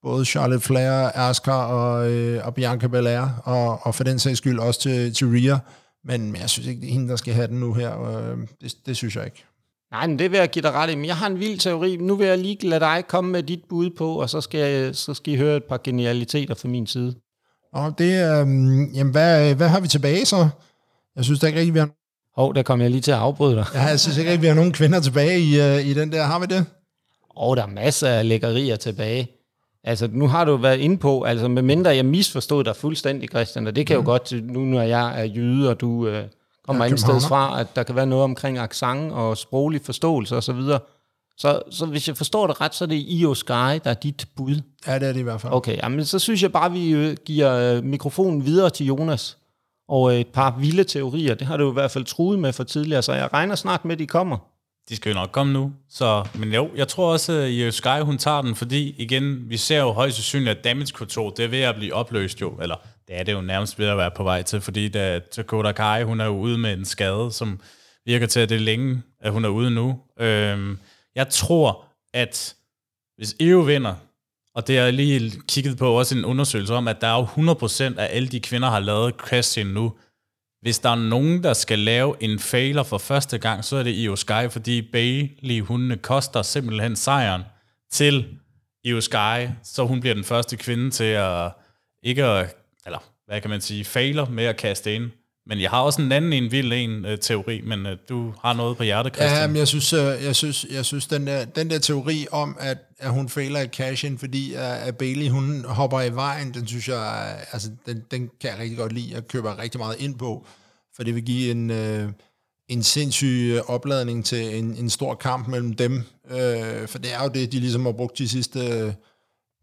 både Charlotte Flair, Asuka og, øh, og Bianca Belair, og, og for den sags skyld også til, til Rhea. Men, men jeg synes ikke, det er hende, der skal have den nu her. Øh, det, det synes jeg ikke. Nej, men det vil jeg give dig ret i. Men jeg har en vild teori. Nu vil jeg lige lade dig komme med dit bud på, og så skal, jeg, så skal I høre et par genialiteter fra min side. Og det er, øh, jamen hvad, hvad har vi tilbage så? Jeg synes da ikke rigtig, vi har... Hov, oh, der kom jeg lige til at afbryde dig. Ja, jeg synes ikke rigtig, vi har nogen kvinder tilbage i, uh, i den der. Har vi det? Åh, oh, der er masser af lækkerier tilbage. Altså, nu har du været inde på, altså med mindre jeg misforstod dig fuldstændig, Christian, og det kan mm. jo godt, nu når jeg er jyde, og du øh, kommer ind sted fra, at der kan være noget omkring accent og sproglig forståelse osv., så, så, så hvis jeg forstår det ret, så er det Io Sky, der er dit bud. Ja, det er det i hvert fald. Okay, jamen, så synes jeg bare, vi øh, giver øh, mikrofonen videre til Jonas, og et par vilde teorier. Det har du i hvert fald truet med for tidligere, så jeg regner snart med, at de kommer. De skal jo nok komme nu. Så, men jo, jeg tror også, øh, at Io Sky, hun tager den, fordi igen, vi ser jo højst sandsynligt, at Damage Control, det er ved at blive opløst jo, eller det er det jo nærmest ved at være på vej til, fordi da Dakota Kai, hun er jo ude med en skade, som virker til, at det er længe, at hun er ude nu. Øhm, jeg tror, at hvis EU vinder, og det er lige kigget på også en undersøgelse om, at der er jo 100% af alle de kvinder, har lavet Christian nu. Hvis der er nogen, der skal lave en failer for første gang, så er det Io Sky, fordi Bailey, hun koster simpelthen sejren til Io Sky, så hun bliver den første kvinde til at, ikke at, eller hvad kan man sige, failer med at kaste ind. Men jeg har også en anden en vild en uh, teori, men uh, du har noget på hjertet, Christian. Ja, men jeg synes, uh, jeg synes, jeg synes den, der, den der teori om, at, at hun fejler i cash in, fordi uh, at Bailey hun hopper i vejen, den synes jeg, altså, den, den kan jeg rigtig godt lide. Jeg køber rigtig meget ind på, for det vil give en, uh, en sindssyg opladning til en, en stor kamp mellem dem. Uh, for det er jo det, de ligesom har brugt de sidste... Uh,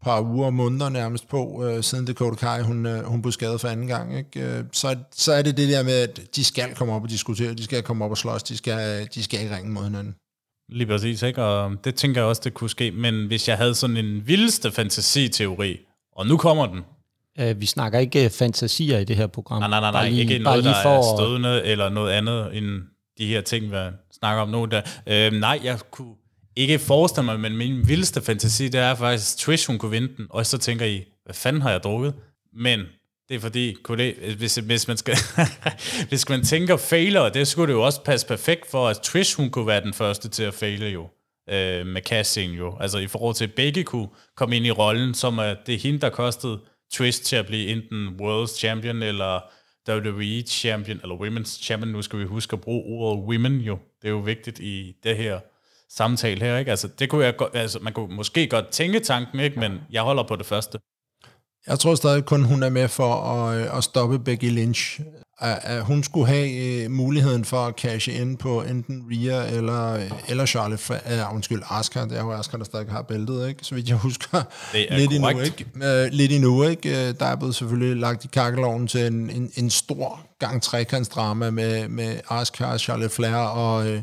par uger og måneder nærmest på, øh, siden Dakota Kai, hun, øh, hun blev skadet for anden gang. Ikke? Øh, så, så er det det der med, at de skal komme op og diskutere, de skal komme op og slås, de skal, de skal ikke ringe mod hinanden. Lige præcis, ikke? og det tænker jeg også, det kunne ske. Men hvis jeg havde sådan en vildeste fantasiteori, og nu kommer den. Uh, vi snakker ikke fantasier i det her program. Nej, nej, nej, nej. lige, ikke noget, der for... er stødende, eller noget andet end de her ting, vi snakker om nu. Der. Uh, nej, jeg kunne ikke forestille mig, men min vildeste fantasi, det er faktisk, Trish, hun kunne vinde den, og så tænker I, hvad fanden har jeg drukket? Men det er fordi, hvis, hvis, man skal, hvis man tænker failure, det skulle det jo også passe perfekt for, at Trish, hun kunne være den første til at faile jo, øh, med casting jo. Altså i forhold til, at begge kunne komme ind i rollen, som at det er hende, der kostede Trish til at blive enten World Champion, eller WWE Champion, eller Women's Champion. Nu skal vi huske at bruge ordet women jo. Det er jo vigtigt i det her samtale her, ikke? Altså, det kunne jeg godt, altså, man kunne måske godt tænke tanken, ikke? Men jeg holder på det første. Jeg tror stadig kun, hun er med for at, øh, at stoppe Becky Lynch. At, at hun skulle have uh, muligheden for at cashe ind på enten Rhea eller, eller Charlotte, uh, undskyld, Asuka. Det er jo Asuka, der stadig har bæltet, ikke? Så vidt jeg husker. Det er lidt korrekt. endnu, ikke? Uh, lidt endnu, ikke? Uh, der er blevet selvfølgelig lagt i kakkeloven til en, en, en stor gang trekantsdrama med, med Asuka og Charlotte Flair og... Uh,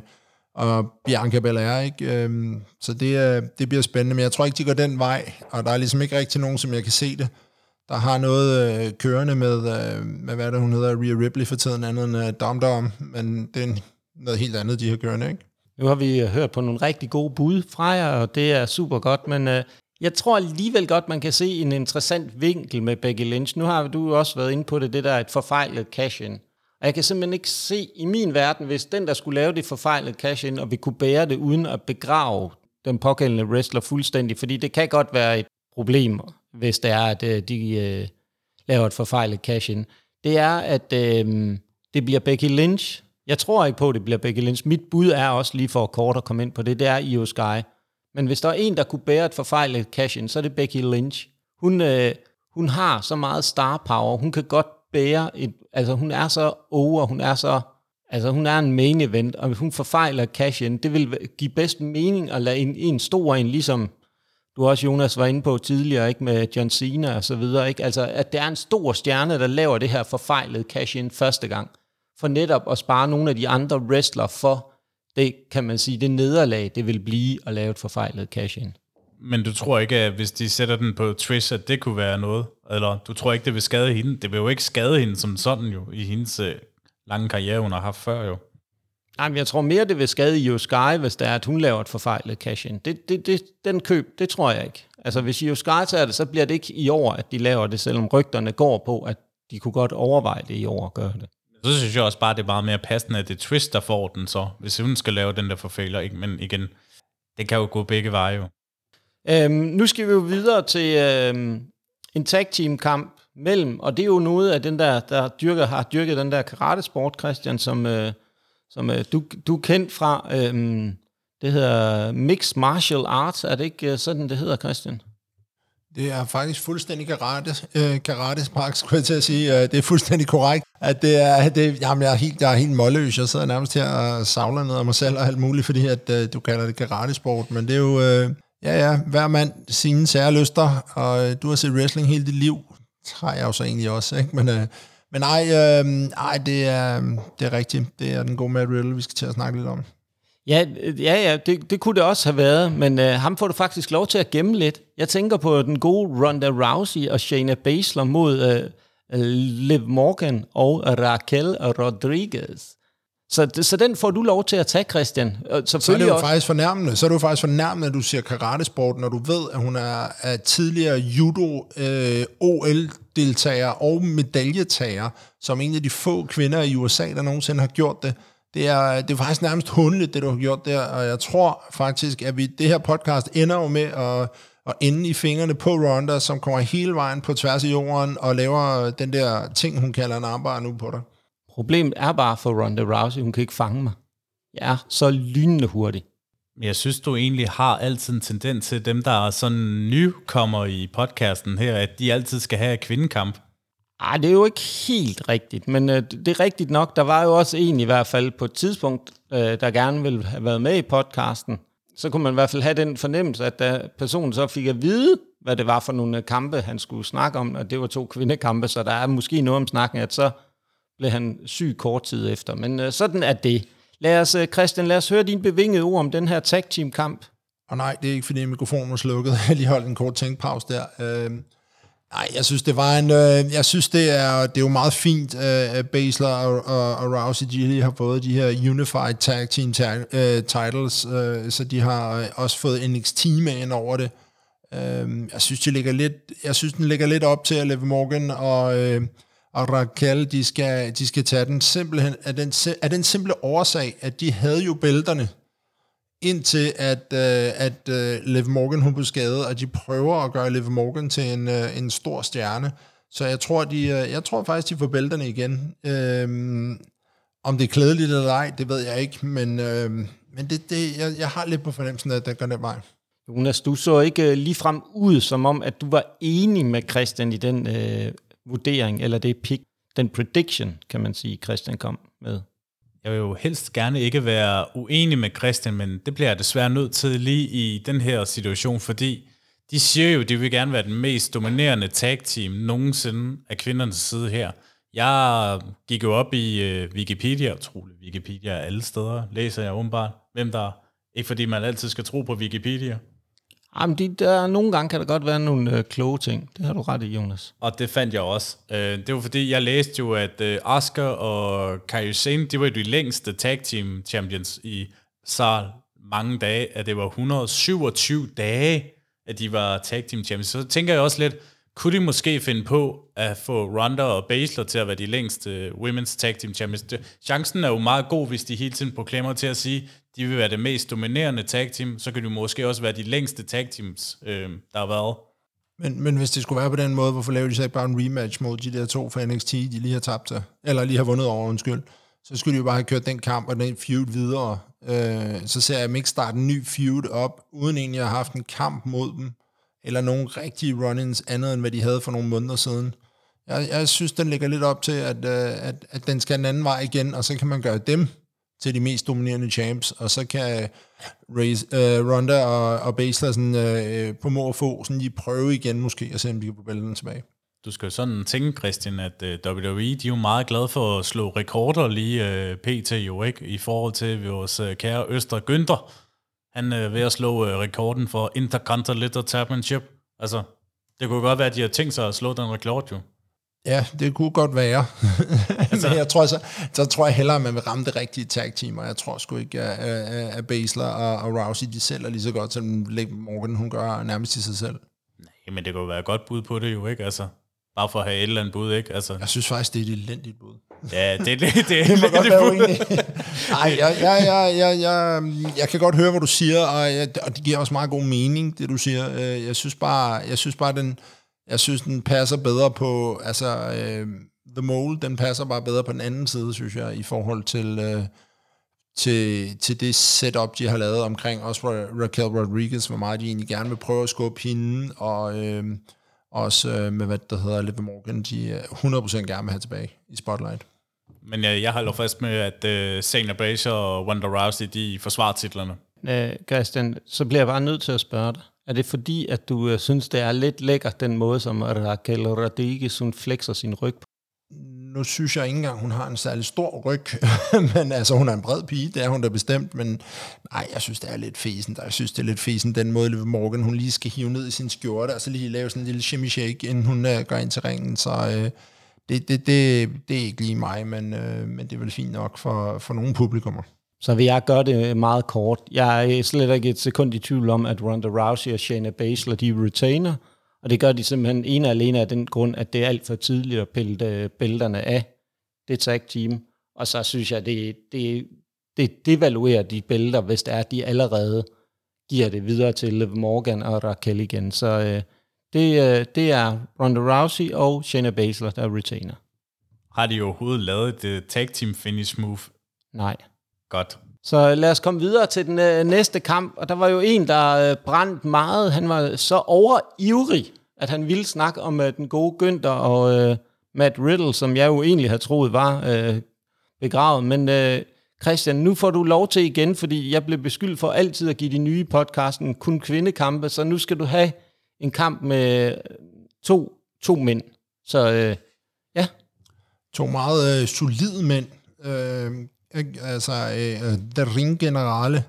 og Bianca Belair, ikke? Øhm, så det, det bliver spændende, men jeg tror ikke, de går den vej, og der er ligesom ikke rigtig nogen, som jeg kan se det, der har noget øh, kørende med, øh, med, hvad det, hun hedder, Rhea Ripley for tiden, andet end øh, Dom Dom, men det er noget helt andet, de har kørende, ikke? Nu har vi øh, hørt på nogle rigtig gode bud fra jer, og det er super godt, men øh, jeg tror alligevel godt, man kan se en interessant vinkel med Becky Lynch. Nu har du også været inde på det, det der er et forfejlet cash-in. Og jeg kan simpelthen ikke se i min verden, hvis den, der skulle lave det forfejlede cash in, og vi kunne bære det uden at begrave den pågældende wrestler fuldstændig, fordi det kan godt være et problem, hvis det er, at øh, de øh, laver et forfejlet cash in. Det er, at øh, det bliver Becky Lynch. Jeg tror ikke på, at det bliver Becky Lynch. Mit bud er også lige for kort at komme ind på det, det er Io Sky. Men hvis der er en, der kunne bære et forfejlet cash in, så er det Becky Lynch. Hun, øh, hun har så meget star power. Hun kan godt bære et, altså hun er så over, hun er så, altså hun er en main event, og hvis hun forfejler cash in, det vil give bedst mening at lade en, en stor en, ligesom du også, Jonas, var inde på tidligere, ikke med John Cena og så videre, ikke? Altså, at det er en stor stjerne, der laver det her forfejlede cash in første gang, for netop at spare nogle af de andre wrestler for det, kan man sige, det nederlag, det vil blive at lave et forfejlet cash in. Men du tror ikke, at hvis de sætter den på Trish, at det kunne være noget? Eller du tror ikke, det vil skade hende? Det vil jo ikke skade hende som sådan jo, i hendes øh, lange karriere, hun har haft før jo. Nej, men jeg tror mere, det vil skade Io Sky, hvis det er, at hun laver et forfejlet cash-in. Det, det, det, den køb, det tror jeg ikke. Altså, hvis Io Sky tager det, så bliver det ikke i år, at de laver det, selvom rygterne går på, at de kunne godt overveje det i år at gøre det. Så synes jeg også bare, det er meget mere passende, at det er Twist, der får den så, hvis hun skal lave den der forfejler. Men igen, det kan jo gå begge veje jo. Øhm, nu skal vi jo videre til øhm, en tag team kamp mellem, og det er jo noget af den der, der dyrker, har dyrket den der karate-sport, Christian, som, øh, som øh, du, du er kendt fra. Øhm, det hedder Mixed Martial Arts, er det ikke øh, sådan, det hedder, Christian? Det er faktisk fuldstændig karate, øh, karate spark, skulle jeg til at sige. Øh, det er fuldstændig korrekt, at det er, det, jamen jeg er helt, jeg er helt målløs. Jeg sidder nærmest her og savler ned af mig selv og alt muligt, fordi at, øh, du kalder det karate sport. Men det er jo, øh, ja ja, hver mand sine særlyster, og øh, du har set wrestling hele dit liv, har jeg jo så egentlig også, ikke? Men, øh, Men ej, øh, ej det, er, det er rigtigt. Det er den gode Matt Riddle, vi skal til at snakke lidt om. Ja, øh, ja, ja det, det kunne det også have været, men øh, ham får du faktisk lov til at gemme lidt. Jeg tænker på den gode Ronda Rousey og Shayna Baszler mod øh, øh Liv Morgan og Raquel Rodriguez. Så, så den får du lov til at tage, Christian. Så er det jo også... faktisk fornærmende. Så er det jo faktisk fornærmende, at du siger karatesport, når du ved, at hun er, er tidligere judo øh, OL-deltager og medaljetager, som en af de få kvinder i USA, der nogensinde har gjort det. Det er, det er faktisk nærmest hundeligt, det du har gjort der, og jeg tror faktisk, at vi det her podcast ender jo med at, at ende i fingrene på Ronda, som kommer hele vejen på tværs af jorden og laver den der ting, hun kalder en armbar nu på dig. Problemet er bare for Ronda Rousey, hun kan ikke fange mig. Jeg er så lynende hurtig. Jeg synes, du egentlig har altid en tendens til dem, der er sådan nykommer i podcasten her, at de altid skal have kvindekamp. Ej, det er jo ikke helt rigtigt, men øh, det er rigtigt nok. Der var jo også en i hvert fald på et tidspunkt, øh, der gerne ville have været med i podcasten. Så kunne man i hvert fald have den fornemmelse, at da personen så fik at vide, hvad det var for nogle kampe, han skulle snakke om, og det var to kvindekampe, så der er måske noget om snakken, at så blev han syg kort tid efter. Men øh, sådan er det. Lad os, øh, Christian, lad os høre din bevingede ord om den her tag team kamp. Og nej, det er ikke fordi mikrofonen var slukket. Jeg lige holdt en kort tænkpause der. Øh, nej, jeg synes det var en, øh, jeg synes det er, det er jo meget fint, øh, at Basler og, og, og Rousey de lige har fået de her Unified Tag Team tag, øh, titles, øh, så de har øh, også fået NXT med ind over det. Øh, jeg synes, de ligger lidt, jeg synes, den ligger lidt op til at Liv Morgan og øh, og Raquel, de skal, de skal tage den simpelthen af den, af den simple årsag, at de havde jo bælterne, indtil at, øh, at øh, Liv Morgan hun blev skadet, og de prøver at gøre Liv Morgan til en, øh, en stor stjerne. Så jeg tror, de, øh, jeg tror faktisk, de får bælterne igen. Øh, om det er klædeligt eller ej, det ved jeg ikke, men, øh, men det, det, jeg, jeg har lidt på fornemmelsen, at det går den vej. Jonas, du så ikke øh, lige frem ud, som om, at du var enig med Christian i den øh, vurdering, eller det pick, den prediction, kan man sige, Christian kom med? Jeg vil jo helst gerne ikke være uenig med Christian, men det bliver jeg desværre nødt til lige i den her situation, fordi de siger jo, at de vil gerne være den mest dominerende tag team nogensinde af kvindernes side her. Jeg gik jo op i uh, Wikipedia, utrolig Wikipedia alle steder, læser jeg åbenbart, hvem der ikke fordi man altid skal tro på Wikipedia. Jamen, de, der, nogle gange kan der godt være nogle øh, kloge ting. Det har du ret i, Jonas. Og det fandt jeg også. Øh, det var fordi, jeg læste jo, at øh, Oscar og Kairi Sane, de var de længste tag team champions i så mange dage, at det var 127 dage, at de var tag team champions. Så tænker jeg også lidt, kunne de måske finde på at få Ronda og Baszler til at være de længste øh, women's tag team champions? Chancen er jo meget god, hvis de hele tiden proklamer til at sige, de vil være det mest dominerende tag team, så kan de måske også være de længste tag teams, øh, der har været. Men, men hvis det skulle være på den måde, hvorfor laver de så ikke bare en rematch mod de der to fra NXT, de lige har tabt til, eller lige har vundet over, undskyld. Så skulle de jo bare have kørt den kamp og den feud videre. Øh, så ser jeg dem ikke starte en ny feud op, uden egentlig at have haft en kamp mod dem, eller nogle rigtige run-ins andet, end hvad de havde for nogle måneder siden. Jeg, jeg synes, den ligger lidt op til, at, øh, at, at den skal en anden vej igen, og så kan man gøre dem til de mest dominerende champs, og så kan øh, Race, uh, Ronda og, og Baszler sådan, uh, på må få sådan lige prøve igen måske, og se om de kan få bælterne tilbage. Du skal jo sådan tænke, Christian, at uh, WWE, de er jo meget glade for at slå rekorder lige uh, pt. jo, ikke? I forhold til vores uh, kære Øster Günther. Han er uh, ved at slå uh, rekorden for Intercontinental Championship. Altså, det kunne godt være, at de har tænkt sig at slå den rekord jo. Ja, det kunne godt være. altså. Men jeg tror, så, så tror jeg hellere, at man vil ramme det rigtige tag team, og jeg tror sgu ikke, at, at Baszler og, og Rousey, de sælger lige så godt, som Morgan, hun gør nærmest i sig selv. Nej, men det kunne være et godt bud på det jo, ikke? Altså, bare for at have et eller andet bud, ikke? Altså. Jeg synes faktisk, det er et elendigt bud. Ja, det, det, det, det, det være uenig. Nej, jeg, jeg, jeg, jeg, jeg, jeg kan godt høre, hvad du siger, og, jeg, og det giver også meget god mening, det du siger. Øh, jeg synes bare, jeg synes bare den, jeg synes, den passer bedre på, altså, øh, The Mole, den passer bare bedre på den anden side, synes jeg, i forhold til, øh, til, til det setup, de har lavet omkring også Raquel Rodriguez, hvor meget de egentlig gerne vil prøve at skubbe hende, og øh, også øh, med, hvad der hedder Liv Morgan, de 100% gerne vil have tilbage i Spotlight. Men jeg, jeg holder fast med, at uh, Shayna Baszler og Wanda Rousey, de forsvarer titlerne. Øh, Christian, så bliver jeg bare nødt til at spørge dig. Er det fordi, at du øh, synes, det er lidt lækkert, den måde, som Raquel Rodriguez hun flexer sin ryg på? nu synes jeg ikke engang, hun har en særlig stor ryg, men altså, hun er en bred pige, det er hun da bestemt, men nej, jeg synes, det er lidt fesen, jeg synes, det er lidt fesen, den måde, Liv Morgan, hun lige skal hive ned i sin skjorte, og så lige lave sådan en lille shimmy shake, inden hun uh, går ind til ringen, så uh, det, det, det, det er ikke lige mig, men, uh, men det er vel fint nok for, for nogle publikummer. Så vil jeg gøre det meget kort. Jeg er slet ikke et sekund i tvivl om, at Ronda Rousey og Shayna Baszler, de retainer, og det gør de simpelthen ene og alene af den grund, at det er alt for tidligt at pille øh, bælterne af det tag team. Og så synes jeg, det, det, det devaluerer de bælter, hvis det er, at de allerede giver det videre til Liv Morgan og Raquel igen. Så øh, det, øh, det er Ronda Rousey og Shayna Baszler, der er retainer. Har de overhovedet lavet et tag team finish move? Nej. Godt. Så lad os komme videre til den øh, næste kamp, og der var jo en, der øh, brændte meget. Han var så overivrig, at han ville snakke om øh, den gode Günther og øh, Matt Riddle, som jeg jo egentlig havde troet var øh, begravet. Men øh, Christian, nu får du lov til igen, fordi jeg blev beskyldt for altid at give de nye podcasten kun kvindekampe, så nu skal du have en kamp med to, to mænd. Så øh, ja. To meget øh, solide mænd. Øh? Altså, øh, øh der ring generale.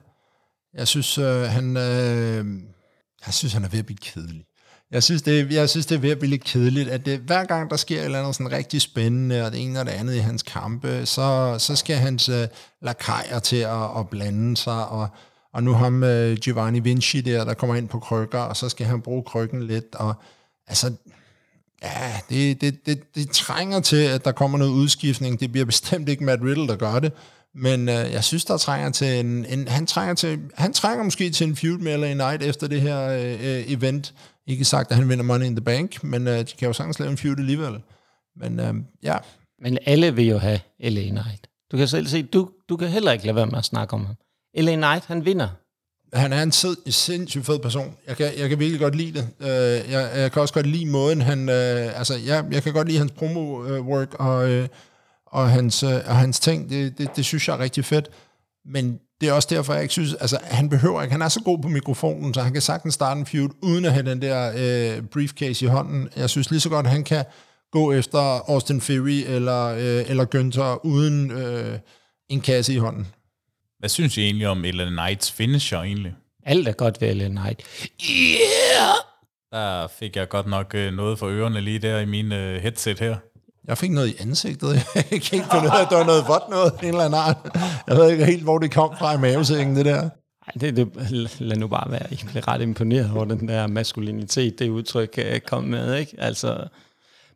Jeg synes, øh, han, øh, jeg synes, han er ved at blive kedelig. Jeg synes, det, jeg synes, det er ved at blive lidt kedeligt, at det, hver gang der sker et eller andet sådan rigtig spændende, og det ene og det andet i hans kampe, så, så skal hans øh, lakajer til at, at blande sig, og, og nu ham øh, Giovanni Vinci der, der kommer ind på krykker, og så skal han bruge krykken lidt, og altså, ja, det, det, det, det trænger til, at der kommer noget udskiftning. Det bliver bestemt ikke Matt Riddle, der gør det, men øh, jeg synes, der trænger til en, en han, trænger til, han trænger måske til en feud med LA Knight efter det her øh, event. Ikke sagt, at han vinder Money in the Bank, men øh, de kan jo sagtens lave en feud alligevel. Men øh, ja. Men alle vil jo have LA Knight. Du kan selv se, du, du kan heller ikke lade være med at snakke om ham. LA Knight, han vinder. Han er en sid, sindssygt fed person. Jeg kan, jeg kan virkelig godt lide det. Uh, jeg, jeg kan også godt lide måden, han... Uh, altså, jeg, jeg kan godt lide hans promo-work, og, uh, og, hans, uh, og hans ting. Det, det, det synes jeg er rigtig fedt. Men det er også derfor, jeg ikke synes, altså han behøver ikke, han er så god på mikrofonen, så han kan sagtens starte en feud, uden at have den der øh, briefcase i hånden. Jeg synes lige så godt, han kan gå efter Austin Fury eller, øh, eller Günther uden øh, en kasse i hånden. Hvad synes I egentlig om Ellen Knights finisher egentlig? Alt er godt ved Ellen Knight. Yeah! Der fik jeg godt nok øh, noget for ørerne lige der i min øh, headset her. Jeg fik noget i ansigtet. Jeg kan ikke finde ud af, at der var noget vådt noget, en eller anden art. Jeg ved ikke helt, hvor det kom fra i mavesækken, det der. Ej, det, det, lad nu bare være. Jeg blev ret imponeret over den der maskulinitet, det udtryk øh, kom med. Ikke? Altså,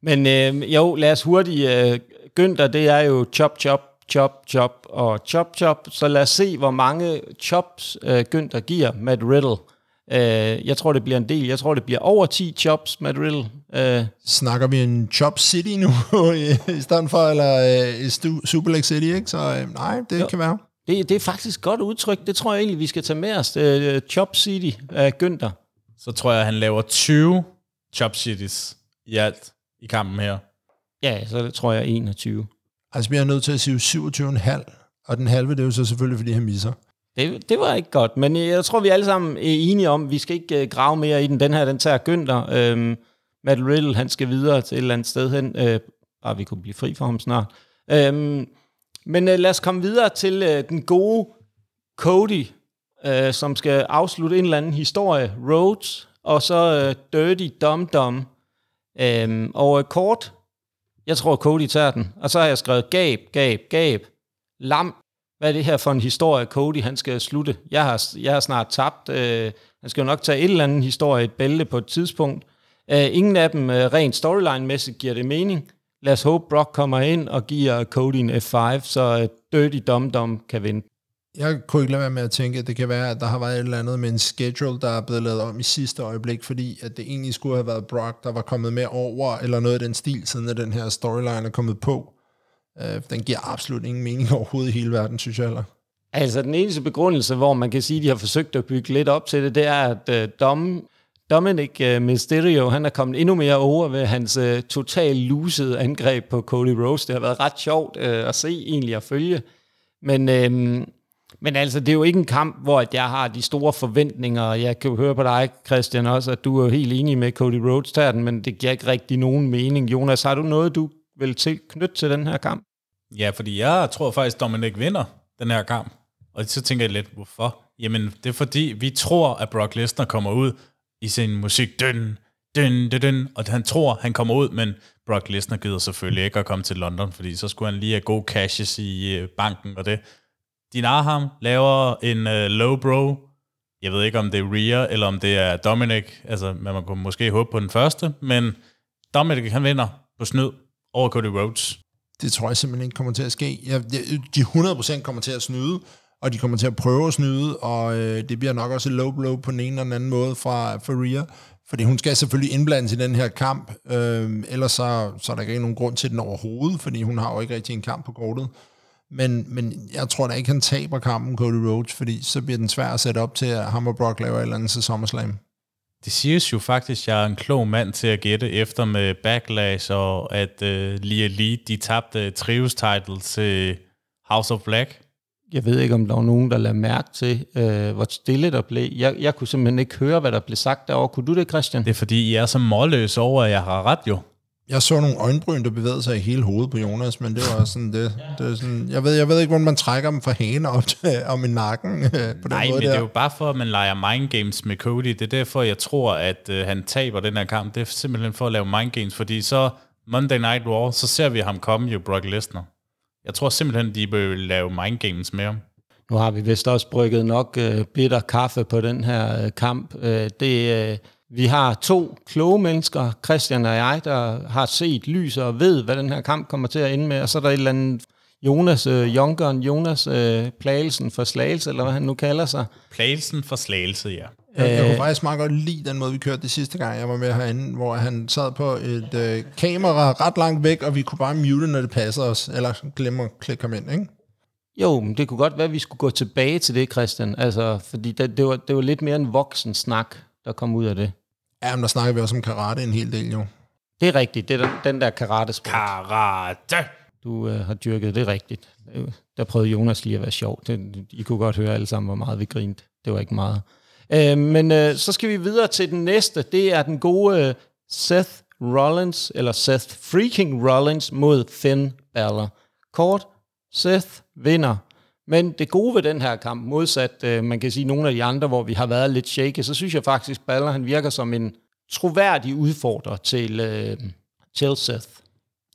men øh, jo, lad os hurtigt. Øh, Günther, det er jo chop, chop, chop, chop og chop, chop. Så lad os se, hvor mange chops øh, Günther giver Matt Riddle. Uh, jeg tror, det bliver en del. Jeg tror, det bliver over 10 chops, Matt Riddle. Uh, Snakker vi en chop city nu, i stedet for, eller uh, Super City, ikke? Så uh, nej, det jo. kan være. Det, det er faktisk godt udtryk. Det tror jeg egentlig, vi skal tage med os. Uh, chop City af Günther. Så tror jeg, han laver 20 chop cities i alt i kampen her. Ja, så tror jeg 21. Altså, vi er nødt til at sige 27,5. Og den halve, det er jo så selvfølgelig, fordi han misser. Det, det var ikke godt, men jeg tror, vi alle sammen er enige om, at vi skal ikke øh, grave mere i den. Den her, den tager Günther. Øhm, Matt Riddle, han skal videre til et eller andet sted hen. Øh, bare vi kunne blive fri for ham snart. Øhm, men øh, lad os komme videre til øh, den gode Cody, øh, som skal afslutte en eller anden historie. Rhodes, og så øh, Dirty Dum Dum. Øhm, og øh, kort, jeg tror Cody tager den. Og så har jeg skrevet gab, gab, gab. Lam, hvad er det her for en historie, Cody han skal slutte? Jeg har, jeg har snart tabt. Øh, han skal jo nok tage et eller andet historie, et bælte på et tidspunkt. Øh, ingen af dem øh, rent storyline-mæssigt giver det mening. Lad os håbe, Brock kommer ind og giver Cody en F5, så øh, Dirty Dum Dum kan vinde. Jeg kunne ikke lade være med at tænke, at det kan være, at der har været et eller andet med en schedule, der er blevet lavet om i sidste øjeblik, fordi at det egentlig skulle have været Brock, der var kommet med over, eller noget af den stil, siden at den her storyline er kommet på. Øh, den giver absolut ingen mening overhovedet i hele verden, synes jeg heller. Altså den eneste begrundelse, hvor man kan sige, at de har forsøgt at bygge lidt op til det, det er, at øh, Dom, Dominic øh, Mysterio, han er kommet endnu mere over ved hans øh, totalt lusede angreb på Cody Rose. Det har været ret sjovt øh, at se, egentlig at følge. Men, øh, men altså, det er jo ikke en kamp, hvor jeg har de store forventninger. Jeg kan jo høre på dig, Christian, også, at du er helt enig med Cody Rhodes tager den, men det giver ikke rigtig nogen mening. Jonas, har du noget, du vil tilknytte til den her kamp? Ja, fordi jeg tror faktisk, Dominic vinder den her kamp. Og så tænker jeg lidt, hvorfor? Jamen, det er fordi, vi tror, at Brock Lesnar kommer ud i sin musik, døn, døn, døn, døn, og han tror, han kommer ud, men Brock Lesnar gider selvfølgelig ikke at komme til London, fordi så skulle han lige have gode cashes i øh, banken og det. Din Arham laver en uh, low bro. Jeg ved ikke, om det er Rhea, eller om det er Dominic. Altså, man kunne måske håbe på den første, men Dominic, han vinder på snyd over Cody Rhodes. Det tror jeg simpelthen ikke kommer til at ske. Jeg, de 100% kommer til at snyde, og de kommer til at prøve at snyde, og øh, det bliver nok også et low blow på den ene eller den anden måde fra, fra Rhea. Fordi hun skal selvfølgelig indblandes i den her kamp, øh, ellers så, så er der ikke nogen grund til den overhovedet, fordi hun har jo ikke rigtig en kamp på kortet. Men, men jeg tror da ikke, han taber kampen, Cody Rhodes, fordi så bliver den svær at sætte op til, at ham og Brock laver et eller andet til SummerSlam. Det siges jo faktisk, at jeg er en klog mand til at gætte efter med Backlash, og at uh, Lia Lee, de tabte trios title til House of Black. Jeg ved ikke, om der var nogen, der lavede mærke til, øh, hvor stille der blev. Jeg, jeg kunne simpelthen ikke høre, hvad der blev sagt derovre. Kunne du det, Christian? Det er fordi, I er så målløse over, at jeg har ret jo. Jeg så nogle øjenbryn, der bevægede sig i hele hovedet på Jonas, men det var sådan det. det er sådan, jeg, ved, jeg ved ikke, hvordan man trækker dem fra hagen op til, om i nakken øh, på den Nej, måde men der. det er jo bare for, at man leger mind games med Cody. Det er derfor, jeg tror, at øh, han taber den her kamp. Det er simpelthen for at lave mind games, fordi så Monday Night Raw, så ser vi ham komme jo, Brock Lesnar. Jeg tror simpelthen, de vil lave mind games med ham. Nu har vi vist også brygget nok øh, bitter kaffe på den her øh, kamp. Øh, det, øh, vi har to kloge mennesker, Christian og jeg, der har set lys og ved, hvad den her kamp kommer til at ende med. Og så er der et eller andet Jonas, øh, Youngeren, Jonas øh, Plagelsen for Slagelse, eller hvad han nu kalder sig. Plagelsen for slagelse, ja. Jeg, jeg Øh. kunne faktisk meget godt lide den måde, vi kørte det sidste gang, jeg var med herinde, hvor han sad på et øh, kamera ret langt væk, og vi kunne bare mute, når det passer os, eller glemme at klikke ham ind, ikke? Jo, men det kunne godt være, at vi skulle gå tilbage til det, Christian. Altså, fordi det, det, var, det var lidt mere en voksen snak, der kom ud af det. Ja, men der snakker vi også om karate en hel del, jo. Det er rigtigt, det er den, den der karate-sport. Karate! Du øh, har dyrket det rigtigt. Der prøvede Jonas lige at være sjov. Det, I kunne godt høre alle sammen, hvor meget vi grinte. Det var ikke meget. Øh, men øh, så skal vi videre til den næste. Det er den gode øh, Seth Rollins, eller Seth freaking Rollins mod Finn Balor. Kort, Seth vinder. Men det gode ved den her kamp, modsat øh, man kan sige nogle af de andre, hvor vi har været lidt shaky, så synes jeg faktisk, Baller han virker som en troværdig udfordrer til, øh, til Seth.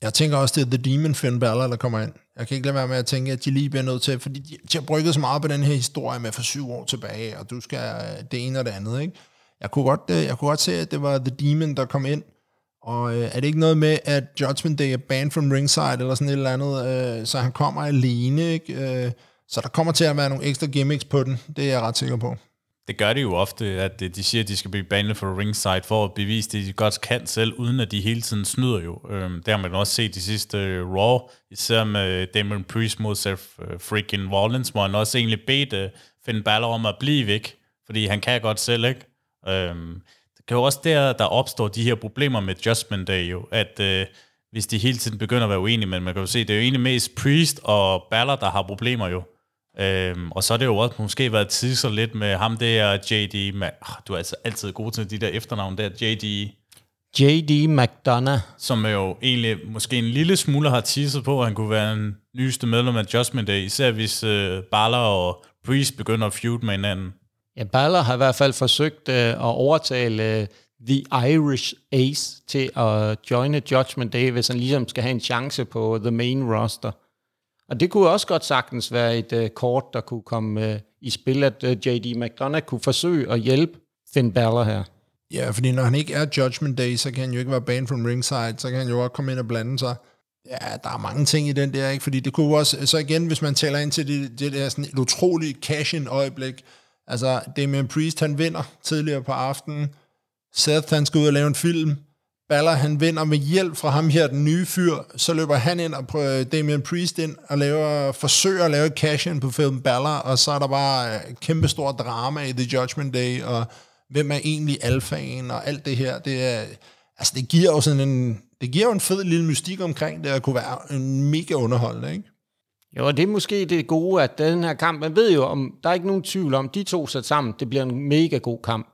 Jeg tænker også, det er The Demon Finn Balor, der kommer ind. Jeg kan ikke lade være med at tænke, at de lige bliver nødt til, fordi de, de har brygget så meget på den her historie med for syv år tilbage, og du skal øh, det ene og det andet, ikke? Jeg kunne godt, øh, jeg kunne godt se, at det var The Demon, der kom ind, og øh, er det ikke noget med, at Judgment Day er banned from ringside, eller sådan et eller andet, øh, så han kommer alene, ikke? Øh, så der kommer til at være nogle ekstra gimmicks på den, det er jeg ret sikker på. Det gør de jo ofte, at øh, de siger, at de skal blive banet for ringside for at bevise det, de godt kan selv, uden at de hele tiden snyder jo. Øhm, det har man også set de sidste øh, Raw, især med Damon Priest mod Seth øh, freaking Rollins, hvor han også egentlig bedte Finn Balor om at blive væk, fordi han kan godt selv, ikke? Øhm, det kan jo også der, der opstår de her problemer med Judgment Day jo, at hvis de hele tiden begynder at være uenige, men man kan jo se, det er jo egentlig mest Priest og Balor, der har problemer jo. Øhm, og så er det jo også måske været tidser lidt med ham der, JD, Ma- oh, du er altså altid god til de der efternavn der, JD, J.D. McDonough. som jo egentlig måske en lille smule har teaset på, at han kunne være en nyeste medlem af Judgment Day, især hvis øh, Balor og Priest begynder at feud med hinanden. Ja, Balor har i hvert fald forsøgt øh, at overtale øh, The Irish Ace til at joine Judgment Day, hvis han ligesom skal have en chance på The Main Roster. Og det kunne også godt sagtens være et øh, kort, der kunne komme øh, i spil, at øh, J.D. McDonough kunne forsøge at hjælpe Finn Balor her. Ja, fordi når han ikke er Judgment Day, så kan han jo ikke være banned from ringside, så kan han jo også komme ind og blande sig. Ja, der er mange ting i den der, ikke? Fordi det kunne også, så igen, hvis man tæller ind til det, det der sådan et utroligt cash-in øjeblik, altså Damian Priest, han vinder tidligere på aftenen, Seth, han skal ud og lave en film, Baller, han vinder med hjælp fra ham her, den nye fyr, så løber han ind og prøver Damian Priest ind og laver, forsøger at lave et cash-in på film Baller, og så er der bare øh, kæmpe stor drama i The Judgment Day, og hvem er egentlig alfaen, og alt det her, det er, altså det giver jo sådan en, det giver jo en fed lille mystik omkring det, at kunne være en mega underholdende, ikke? Jo, og det er måske det gode, at den her kamp, man ved jo, om der er ikke nogen tvivl om, de to sat sammen, det bliver en mega god kamp.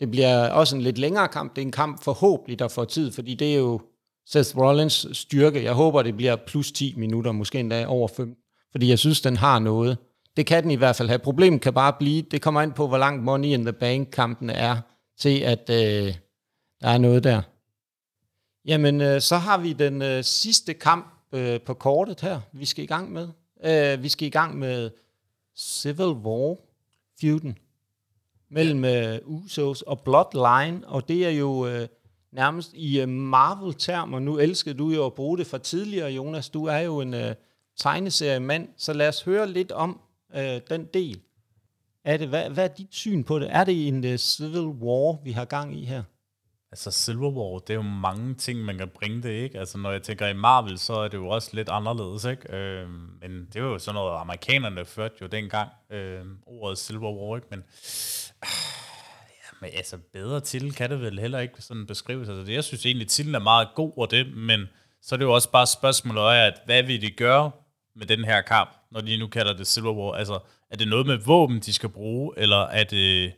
Det bliver også en lidt længere kamp. Det er en kamp forhåbentlig, der får tid, fordi det er jo Seth Rollins styrke. Jeg håber, det bliver plus 10 minutter, måske endda over 5. Fordi jeg synes, den har noget. Det kan den i hvert fald have. Problemet kan bare blive, det kommer ind på, hvor langt Money in the Bank-kampen er, til at øh, der er noget der. Jamen, øh, så har vi den øh, sidste kamp øh, på kortet her, vi skal i gang med. Øh, vi skal i gang med Civil War-feuden mellem øh, Usos og Bloodline, og det er jo øh, nærmest i øh, Marvel-termer. Nu elsker du jo at bruge det fra tidligere, Jonas. Du er jo en øh, tegneseriemand, så lad os høre lidt om øh, den del. Er det, hvad, hvad er dit syn på det? Er det en uh, civil war, vi har gang i her? Altså Silver War, det er jo mange ting, man kan bringe det, ikke? Altså når jeg tænker i Marvel, så er det jo også lidt anderledes, ikke? Øh, men det var jo sådan noget, amerikanerne førte jo dengang, øh, ordet Silver War, ikke? Men, ja, men altså bedre til kan det vel heller ikke sådan beskrives. Altså det, jeg synes egentlig, titlen er meget god og det, men så er det jo også bare spørgsmålet af, at hvad vil de gøre med den her kamp, når de nu kalder det Silver War? Altså er det noget med våben, de skal bruge, eller er det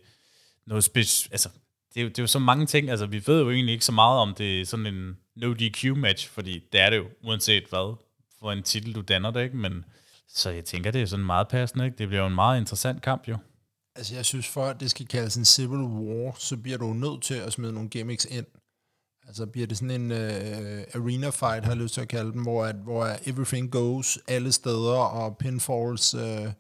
noget specielt, altså det er, jo, det er jo så mange ting, altså vi ved jo egentlig ikke så meget om det er sådan en no DQ match, fordi det er det jo, uanset hvad for en titel du danner det, ikke? Men så jeg tænker, det er sådan meget passende, ikke? Det bliver jo en meget interessant kamp jo. Altså jeg synes, for at det skal kaldes en civil war, så bliver du nødt til at smide nogle gimmicks ind. Altså bliver det sådan en uh, arena fight, har jeg lyst til at kalde dem, hvor, at, hvor everything goes alle steder, og pinfalls uh,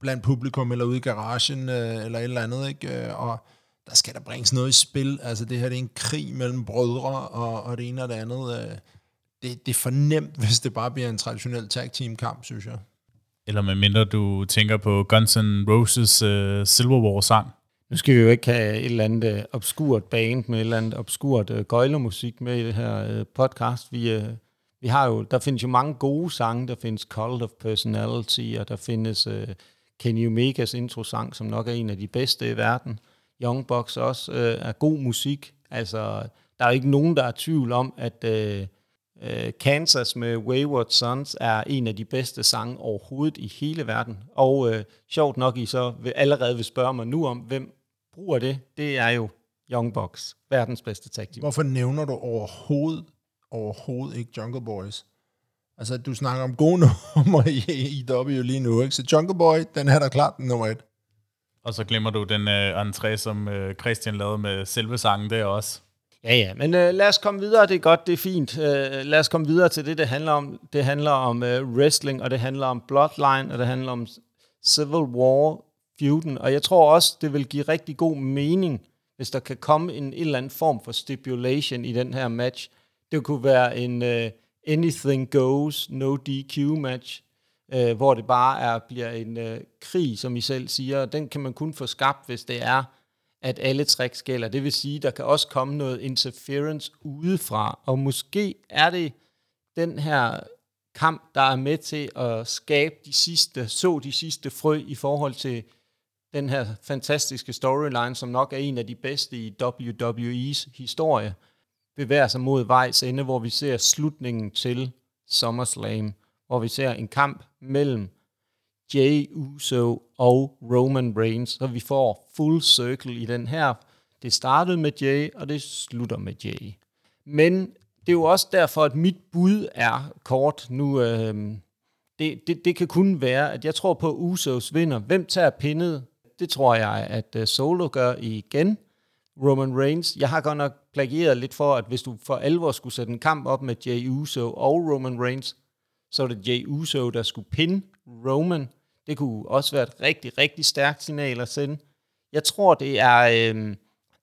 blandt publikum, eller ude i garagen, uh, eller et eller andet, ikke? Og der skal der bringes noget i spil. Altså det her det er en krig mellem brødre, og, og det ene og det andet. Øh, det, det er for nemt, hvis det bare bliver en traditionel tag team kamp, synes jeg. Eller med mindre du tænker på Guns N' Roses uh, Silver War sang. Nu skal vi jo ikke have et eller andet uh, obskurt band med et eller andet obskurt øh, uh, gøjlermusik med i det her uh, podcast. Vi, uh, vi har jo, der findes jo mange gode sange. Der findes Cult of Personality, og der findes uh, Kenny Omegas intro-sang, som nok er en af de bedste i verden. Young Bucks også øh, er god musik. Altså, der er ikke nogen, der er tvivl om, at øh, øh, Kansas med Wayward Sons er en af de bedste sange overhovedet i hele verden. Og øh, sjovt nok, I så vil, allerede vil spørge mig nu om, hvem bruger det. Det er jo Young Bucks, verdens bedste tag team. Hvorfor nævner du overhovedet, overhovedet ikke Jungle Boys? Altså, du snakker om gode numre i, i W lige nu, ikke? Så Jungle Boy, den er der klart nummer et. Og så glemmer du den øh, entré, som øh, Christian lavede med selve sangen der også. Ja, ja, men øh, lad os komme videre, det er godt, det er fint. Øh, lad os komme videre til det, det handler om. Det handler om øh, wrestling, og det handler om bloodline, og det handler om civil war feuden. Og jeg tror også, det vil give rigtig god mening, hvis der kan komme en, en eller anden form for stipulation i den her match. Det kunne være en øh, anything goes, no DQ match, øh, hvor det bare er, bliver en øh, krig, som I selv siger. Den kan man kun få skabt, hvis det er, at alle tricks gælder. Det vil sige, der kan også komme noget interference udefra, og måske er det den her kamp, der er med til at skabe de sidste, så de sidste frø i forhold til den her fantastiske storyline, som nok er en af de bedste i WWE's historie, bevæger sig mod vejs ende, hvor vi ser slutningen til SummerSlam hvor vi ser en kamp mellem Jay Uso og Roman Reigns, så vi får full circle i den her. Det startede med Jay, og det slutter med Jay. Men det er jo også derfor, at mit bud er kort nu. Øh, det, det, det kan kun være, at jeg tror på, at Usos vinder. Hvem tager pindet? Det tror jeg, at uh, Solo gør igen. Roman Reigns. Jeg har godt nok plagieret lidt for, at hvis du for alvor skulle sætte en kamp op med Jay Uso og Roman Reigns, så var det Jay Uso, der skulle pinde Roman. Det kunne også være et rigtig, rigtig stærkt signal at sende. Jeg tror, det er... Øh,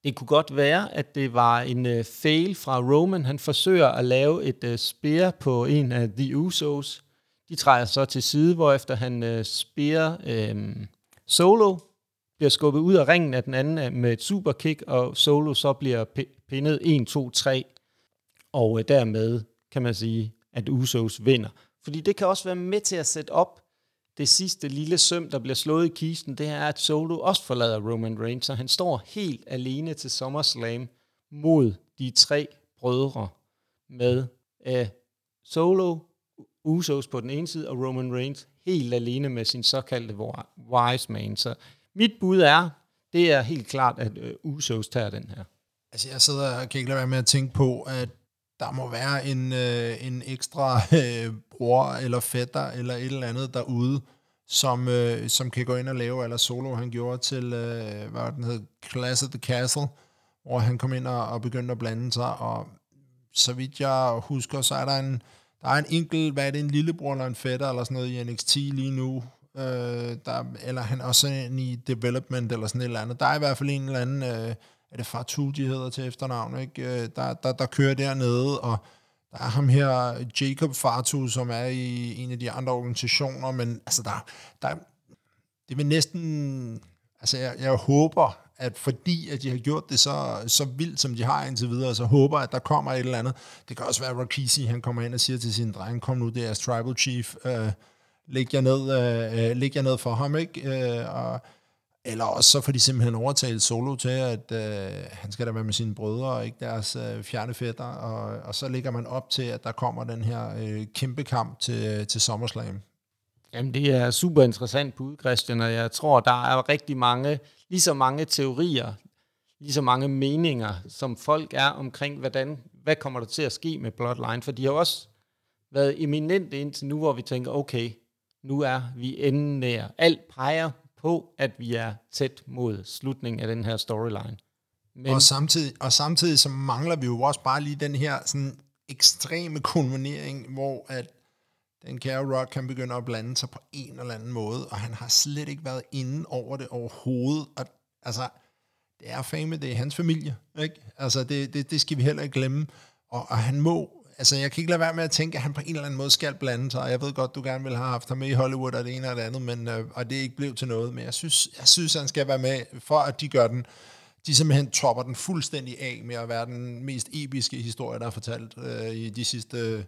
det kunne godt være, at det var en øh, fail fra Roman. Han forsøger at lave et øh, spear på en af The Usos. De træder så til side, hvorefter han øh, spear øh, Solo, bliver skubbet ud af ringen af den anden øh, med et superkick, og Solo så bliver pindet 1, 2, 3. Og øh, dermed kan man sige, at Usos vinder. Fordi det kan også være med til at sætte op det sidste lille søm, der bliver slået i kisten, det er, at Solo også forlader Roman Reigns, så han står helt alene til SummerSlam mod de tre brødre med uh, Solo, Usos på den ene side, og Roman Reigns helt alene med sin såkaldte wise man. Så mit bud er, det er helt klart, at uh, Usos tager den her. Altså jeg sidder og kan ikke lade være med at tænke på, at der må være en, øh, en ekstra øh, bror eller fætter eller et eller andet derude, som, øh, som kan gå ind og lave, eller solo. Han gjorde til, øh, hvad den hed, Class of the Castle, hvor han kom ind og, og begyndte at blande sig, og så vidt jeg husker, så er der en, der er en enkelt, hvad er det, en lillebror eller en fætter eller sådan noget i NXT lige nu, øh, der, eller han er også en i development eller sådan et eller andet. Der er i hvert fald en eller anden, øh, er det Fatu, de hedder til efternavn, ikke? Øh, der, der, der kører dernede, og der er ham her, Jacob Fatu, som er i en af de andre organisationer, men altså der, der det vil næsten, altså jeg, jeg håber, at fordi at de har gjort det så, så vildt, som de har indtil videre, så håber at der kommer et eller andet. Det kan også være, at Rakisi, han kommer ind og siger til sin dreng, kom nu, det er Tribal Chief, øh, læg, jer ned, øh, øh, læg jer ned for ham, ikke? Øh, og, eller også så får de simpelthen overtalt Solo til, at øh, han skal da være med sine brødre, og ikke deres øh, fjerne fætter, og, og så ligger man op til, at der kommer den her øh, kæmpe kamp til, øh, til SummerSlam. Jamen, det er super interessant bud, Christian, og jeg tror, der er rigtig mange, lige så mange teorier, lige så mange meninger, som folk er omkring, hvordan, hvad kommer der til at ske med Bloodline, for de har også været eminente indtil nu, hvor vi tænker, okay, nu er vi enden nær. Alt peger på, at vi er tæt mod slutningen af den her storyline. Men, og, samtidig, og samtidig så mangler vi jo også bare lige den her sådan ekstreme kulminering, hvor at den kære Rock kan begynde at blande sig på en eller anden måde, og han har slet ikke været inde over det overhovedet. Og, altså, det er fame, det er hans familie, ikke? Altså, det, det, det skal vi heller ikke glemme. Og, og han må altså jeg kan ikke lade være med at tænke, at han på en eller anden måde skal blande sig. Jeg ved godt, du gerne vil have haft ham med i Hollywood og det ene og det andet, men, øh, og det ikke blev til noget. Men jeg synes, jeg synes, han skal være med, for at de gør den, de simpelthen topper den fuldstændig af med at være den mest episke historie, der er fortalt øh, i de sidste øh,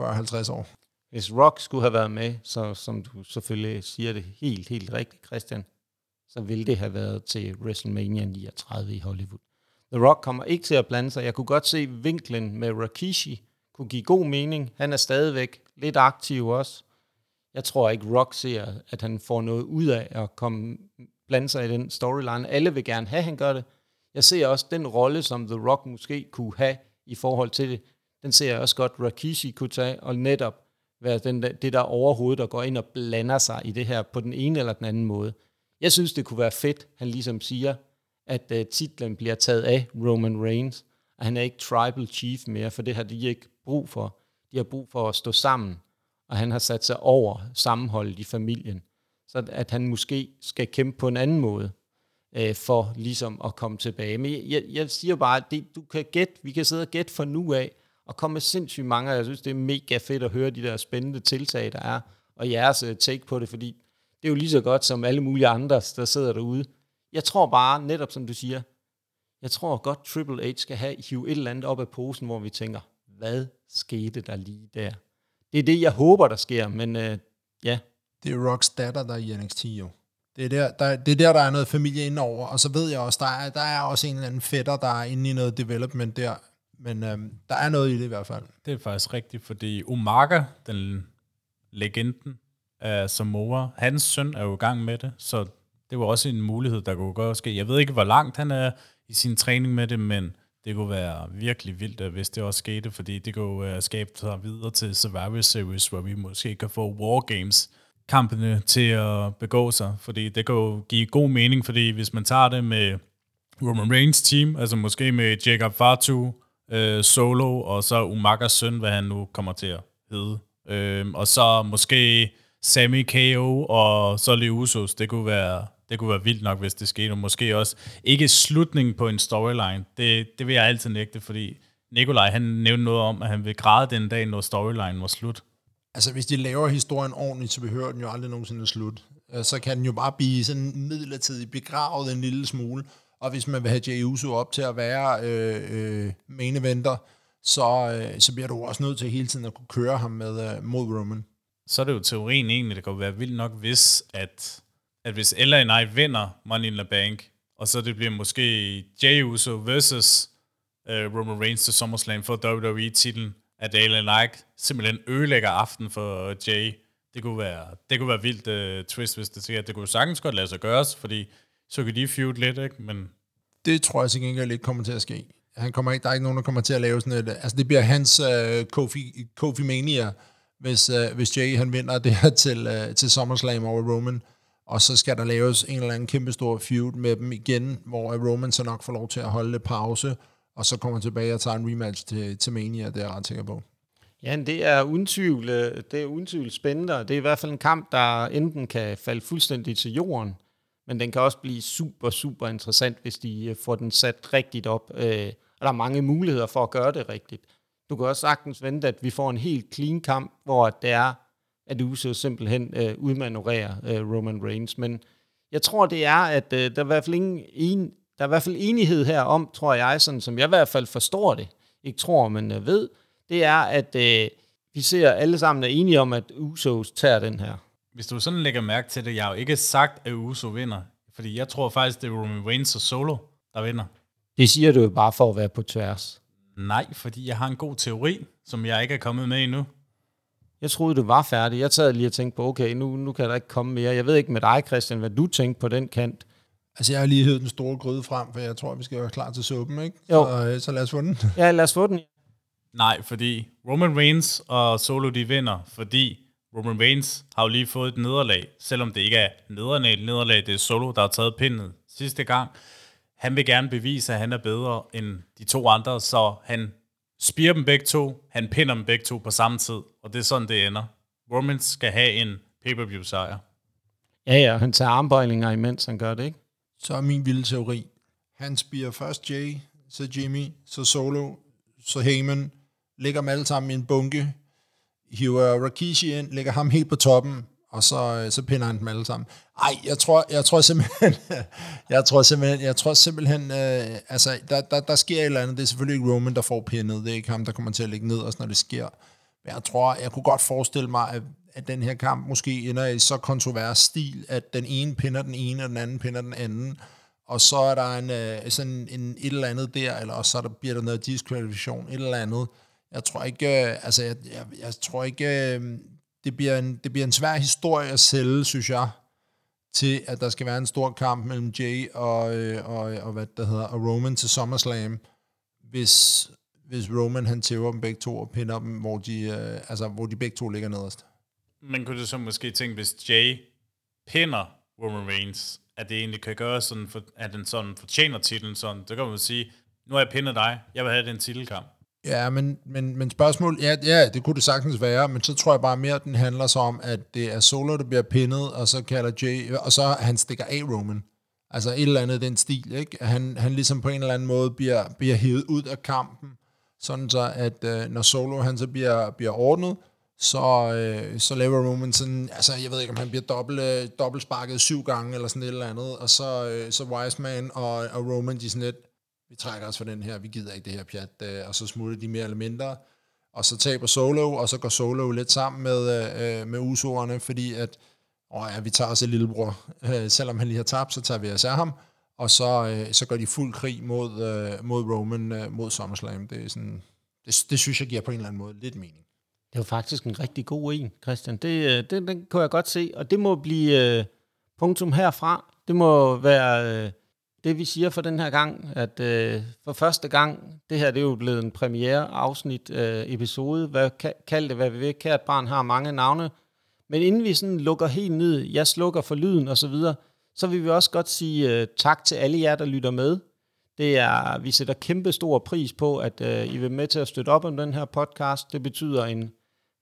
40-50 år. Hvis Rock skulle have været med, så som du selvfølgelig siger det helt, helt rigtigt, Christian, så ville det have været til WrestleMania 39 i Hollywood. The Rock kommer ikke til at blande sig. Jeg kunne godt se vinklen med Rakishi kunne give god mening. Han er stadigvæk lidt aktiv også. Jeg tror ikke, Rock ser, at han får noget ud af at komme blande sig i den storyline. Alle vil gerne have, at han gør det. Jeg ser også den rolle, som The Rock måske kunne have i forhold til det. Den ser jeg også godt, Rakishi kunne tage, og netop være den der, det der overhovedet, der går ind og blander sig i det her på den ene eller den anden måde. Jeg synes, det kunne være fedt, han ligesom siger, at uh, titlen bliver taget af Roman Reigns, og han er ikke tribal chief mere, for det har de ikke brug for. De har brug for at stå sammen, og han har sat sig over sammenholdet i familien, så at han måske skal kæmpe på en anden måde, øh, for ligesom at komme tilbage. Men jeg, jeg siger bare, at det, du kan gætte, vi kan sidde og gætte for nu af, og komme med sindssygt mange, jeg synes, det er mega fedt at høre de der spændende tiltag, der er, og jeres øh, take på det, fordi det er jo lige så godt som alle mulige andre, der sidder derude, jeg tror bare, netop som du siger, jeg tror godt Triple H skal have hive et eller andet op af posen, hvor vi tænker, hvad skete der lige der? Det er det, jeg håber, der sker, men øh, ja. Det er Rocks datter, der er i NXT jo. Det er, der, der, det er der, der er noget familie indover, og så ved jeg også, der er, der er også en eller anden fætter, der er inde i noget development der, men øhm, der er noget i det i hvert fald. Det er faktisk rigtigt, fordi Umaga, den legenden af Samoa, hans søn er jo i gang med det, så det var også en mulighed, der kunne godt ske. Jeg ved ikke, hvor langt han er i sin træning med det, men det kunne være virkelig vildt, øh, hvis det også skete, fordi det kunne uh, skabe sig videre til Survivor Series, hvor vi måske kan få War Games kampene til at begå sig, fordi det kan jo give god mening, fordi hvis man tager det med Roman Reigns team, altså måske med Jacob Fatu, uh, øh, Solo, og så Umagas søn, hvad han nu kommer til at hedde, uh, og så måske Sammy KO og så Leusos, det kunne være det kunne være vildt nok, hvis det skete, og måske også ikke slutningen på en storyline. Det, det vil jeg altid nægte, fordi Nikolaj han nævnte noget om, at han vil græde den dag, når storyline var slut. Altså, hvis de laver historien ordentligt, så behøver den jo aldrig nogensinde slut. Øh, så kan den jo bare blive sådan midlertidigt begravet en lille smule. Og hvis man vil have Jey Uso op til at være øh, øh, main eventer, så, øh, så bliver du også nødt til hele tiden at kunne køre ham med øh, mod Roman. Så er det jo teorien egentlig, det kan være vildt nok, hvis at at hvis LA Knight vinder Money in the Bank, og så det bliver måske Jey Uso versus uh, Roman Reigns til SummerSlam for WWE-titlen, at LA Knight simpelthen ødelægger aften for øh, Jay. Det kunne være, det kunne være vildt uh, twist, hvis det sker. Det kunne sagtens godt lade sig gøres, fordi så kan de feud lidt, ikke? Men det tror jeg til gengæld ikke kommer til at ske. han kommer ikke, der er ikke nogen, der kommer til at lave sådan et, altså det bliver hans uh, Kofi, Kofi Mania, hvis, uh, hvis Jay han vinder det her til, uh, til SummerSlam over Roman, og så skal der laves en eller anden kæmpe stor feud med dem igen, hvor Roman så nok får lov til at holde lidt pause, og så kommer tilbage og tager en rematch til, til Mania, det er jeg ret sikker på. Ja, det er uden tvivl, det er uden tvivl spændende, og det er i hvert fald en kamp, der enten kan falde fuldstændig til jorden, men den kan også blive super, super interessant, hvis de øh, får den sat rigtigt op. Øh, og der er mange muligheder for at gøre det rigtigt. Du kan også sagtens vente, at vi får en helt clean kamp, hvor det er, at Uso simpelthen øh, udmanøvrerer øh, Roman Reigns. Men jeg tror, det er, at øh, der, er i hvert fald ingen en, der er i hvert fald enighed her om, tror jeg, sådan som jeg i hvert fald forstår det, ikke tror, men øh, ved, det er, at øh, vi ser alle sammen er enige om, at Usos tager den her. Hvis du sådan lægger mærke til det, jeg har jo ikke sagt, at Uso vinder. Fordi jeg tror faktisk, det er Roman Reigns og Solo, der vinder. Det siger du jo bare for at være på tværs. Nej, fordi jeg har en god teori, som jeg ikke er kommet med endnu. Jeg troede, du var færdig. Jeg tager lige og tænkte på, okay, nu, nu kan der ikke komme mere. Jeg ved ikke med dig, Christian, hvad du tænkte på den kant. Altså, jeg har lige hævet den store gryde frem, for jeg tror, vi skal være klar til suppen, ikke? Jo. Så, øh, så lad os få den. Ja, lad os få den. Nej, fordi Roman Reigns og Solo, de vinder, fordi Roman Reigns har jo lige fået et nederlag, selvom det ikke er nederlag, nederlag det er Solo, der har taget pindet sidste gang. Han vil gerne bevise, at han er bedre end de to andre, så han spiger dem begge to, han pinder dem begge to på samme tid, og det er sådan, det ender. Roman skal have en pay-per-view sejr. Ja, ja, han tager armbøjlinger imens han gør det, ikke? Så er min vilde teori. Han spiger først Jay, så Jimmy, så Solo, så Heyman, lægger dem alle sammen i en bunke, hiver Rakishi ind, lægger ham helt på toppen, og så, øh, så pinder han dem alle sammen. Ej, jeg tror, jeg tror simpelthen, jeg tror simpelthen, jeg tror simpelthen, øh, altså, der, der, der sker et eller andet, det er selvfølgelig ikke Roman, der får pindet, det er ikke ham, der kommer til at ligge ned, også når det sker. Men jeg tror, jeg kunne godt forestille mig, at, at den her kamp måske ender i så kontrovers stil, at den ene pinder den ene, og den anden pinder den anden, og så er der en, øh, sådan en, et eller andet der, eller også så der, bliver der noget diskvalifikation, et eller andet, jeg tror ikke, øh, altså jeg, jeg, jeg tror ikke, øh, det bliver, en, det bliver en svær historie at sælge, synes jeg, til at der skal være en stor kamp mellem Jay og, øh, og, og hvad det hedder, og Roman til SummerSlam, hvis, hvis Roman han tæver dem begge to og pinder dem, hvor de, øh, altså, hvor de begge to ligger nederst. Man kunne så måske tænke, hvis Jay pinder Roman Reigns, at det egentlig kan gøre sådan, for, at den sådan fortjener titlen sådan, så kan man sige, nu har jeg pindet dig, jeg vil have den titelkamp. Ja, men, men, men spørgsmål, ja, ja, det kunne det sagtens være, men så tror jeg bare mere, at den handler så om, at det er Solo, der bliver pinnet, og så kalder Jay, og så han stikker af Roman. Altså et eller andet den stil, ikke? Han, han ligesom på en eller anden måde bliver, bliver hævet ud af kampen, sådan så at øh, når Solo han så bliver, bliver ordnet, så, øh, så laver Roman sådan, altså jeg ved ikke, om han bliver dobbelt, øh, dobbelt sparket syv gange, eller sådan et eller andet, og så, øh, så Wiseman og, og Roman, de sådan lidt, vi trækker os fra den her, vi gider ikke det her pjat, øh, og så smutter de mere eller mindre, og så taber Solo, og så går Solo lidt sammen med, øh, med Usoerne, fordi at, åh ja, vi tager os et lillebror, øh, selvom han lige har tabt, så tager vi os af ham, og så, øh, så går de fuld krig mod, øh, mod Roman, øh, mod SummerSlam. Det, er sådan, det, det synes jeg giver på en eller anden måde lidt mening. Det var faktisk en rigtig god en, Christian. Det, øh, det, den kunne jeg godt se, og det må blive øh, punktum herfra. Det må være øh, det, vi siger for den her gang, at øh, for første gang, det her det er jo blevet en premiere afsnit øh, episode, hvad, kald det hvad vi vil, kært barn har mange navne, men inden vi sådan lukker helt ned, jeg slukker for lyden og så videre, så vil vi også godt sige øh, tak til alle jer, der lytter med. Det er, vi sætter kæmpe stor pris på, at øh, I vil med til at støtte op om den her podcast. Det betyder en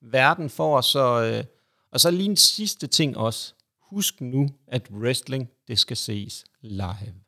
verden for os. Så, øh, og så lige en sidste ting også. Husk nu, at wrestling, det skal ses live.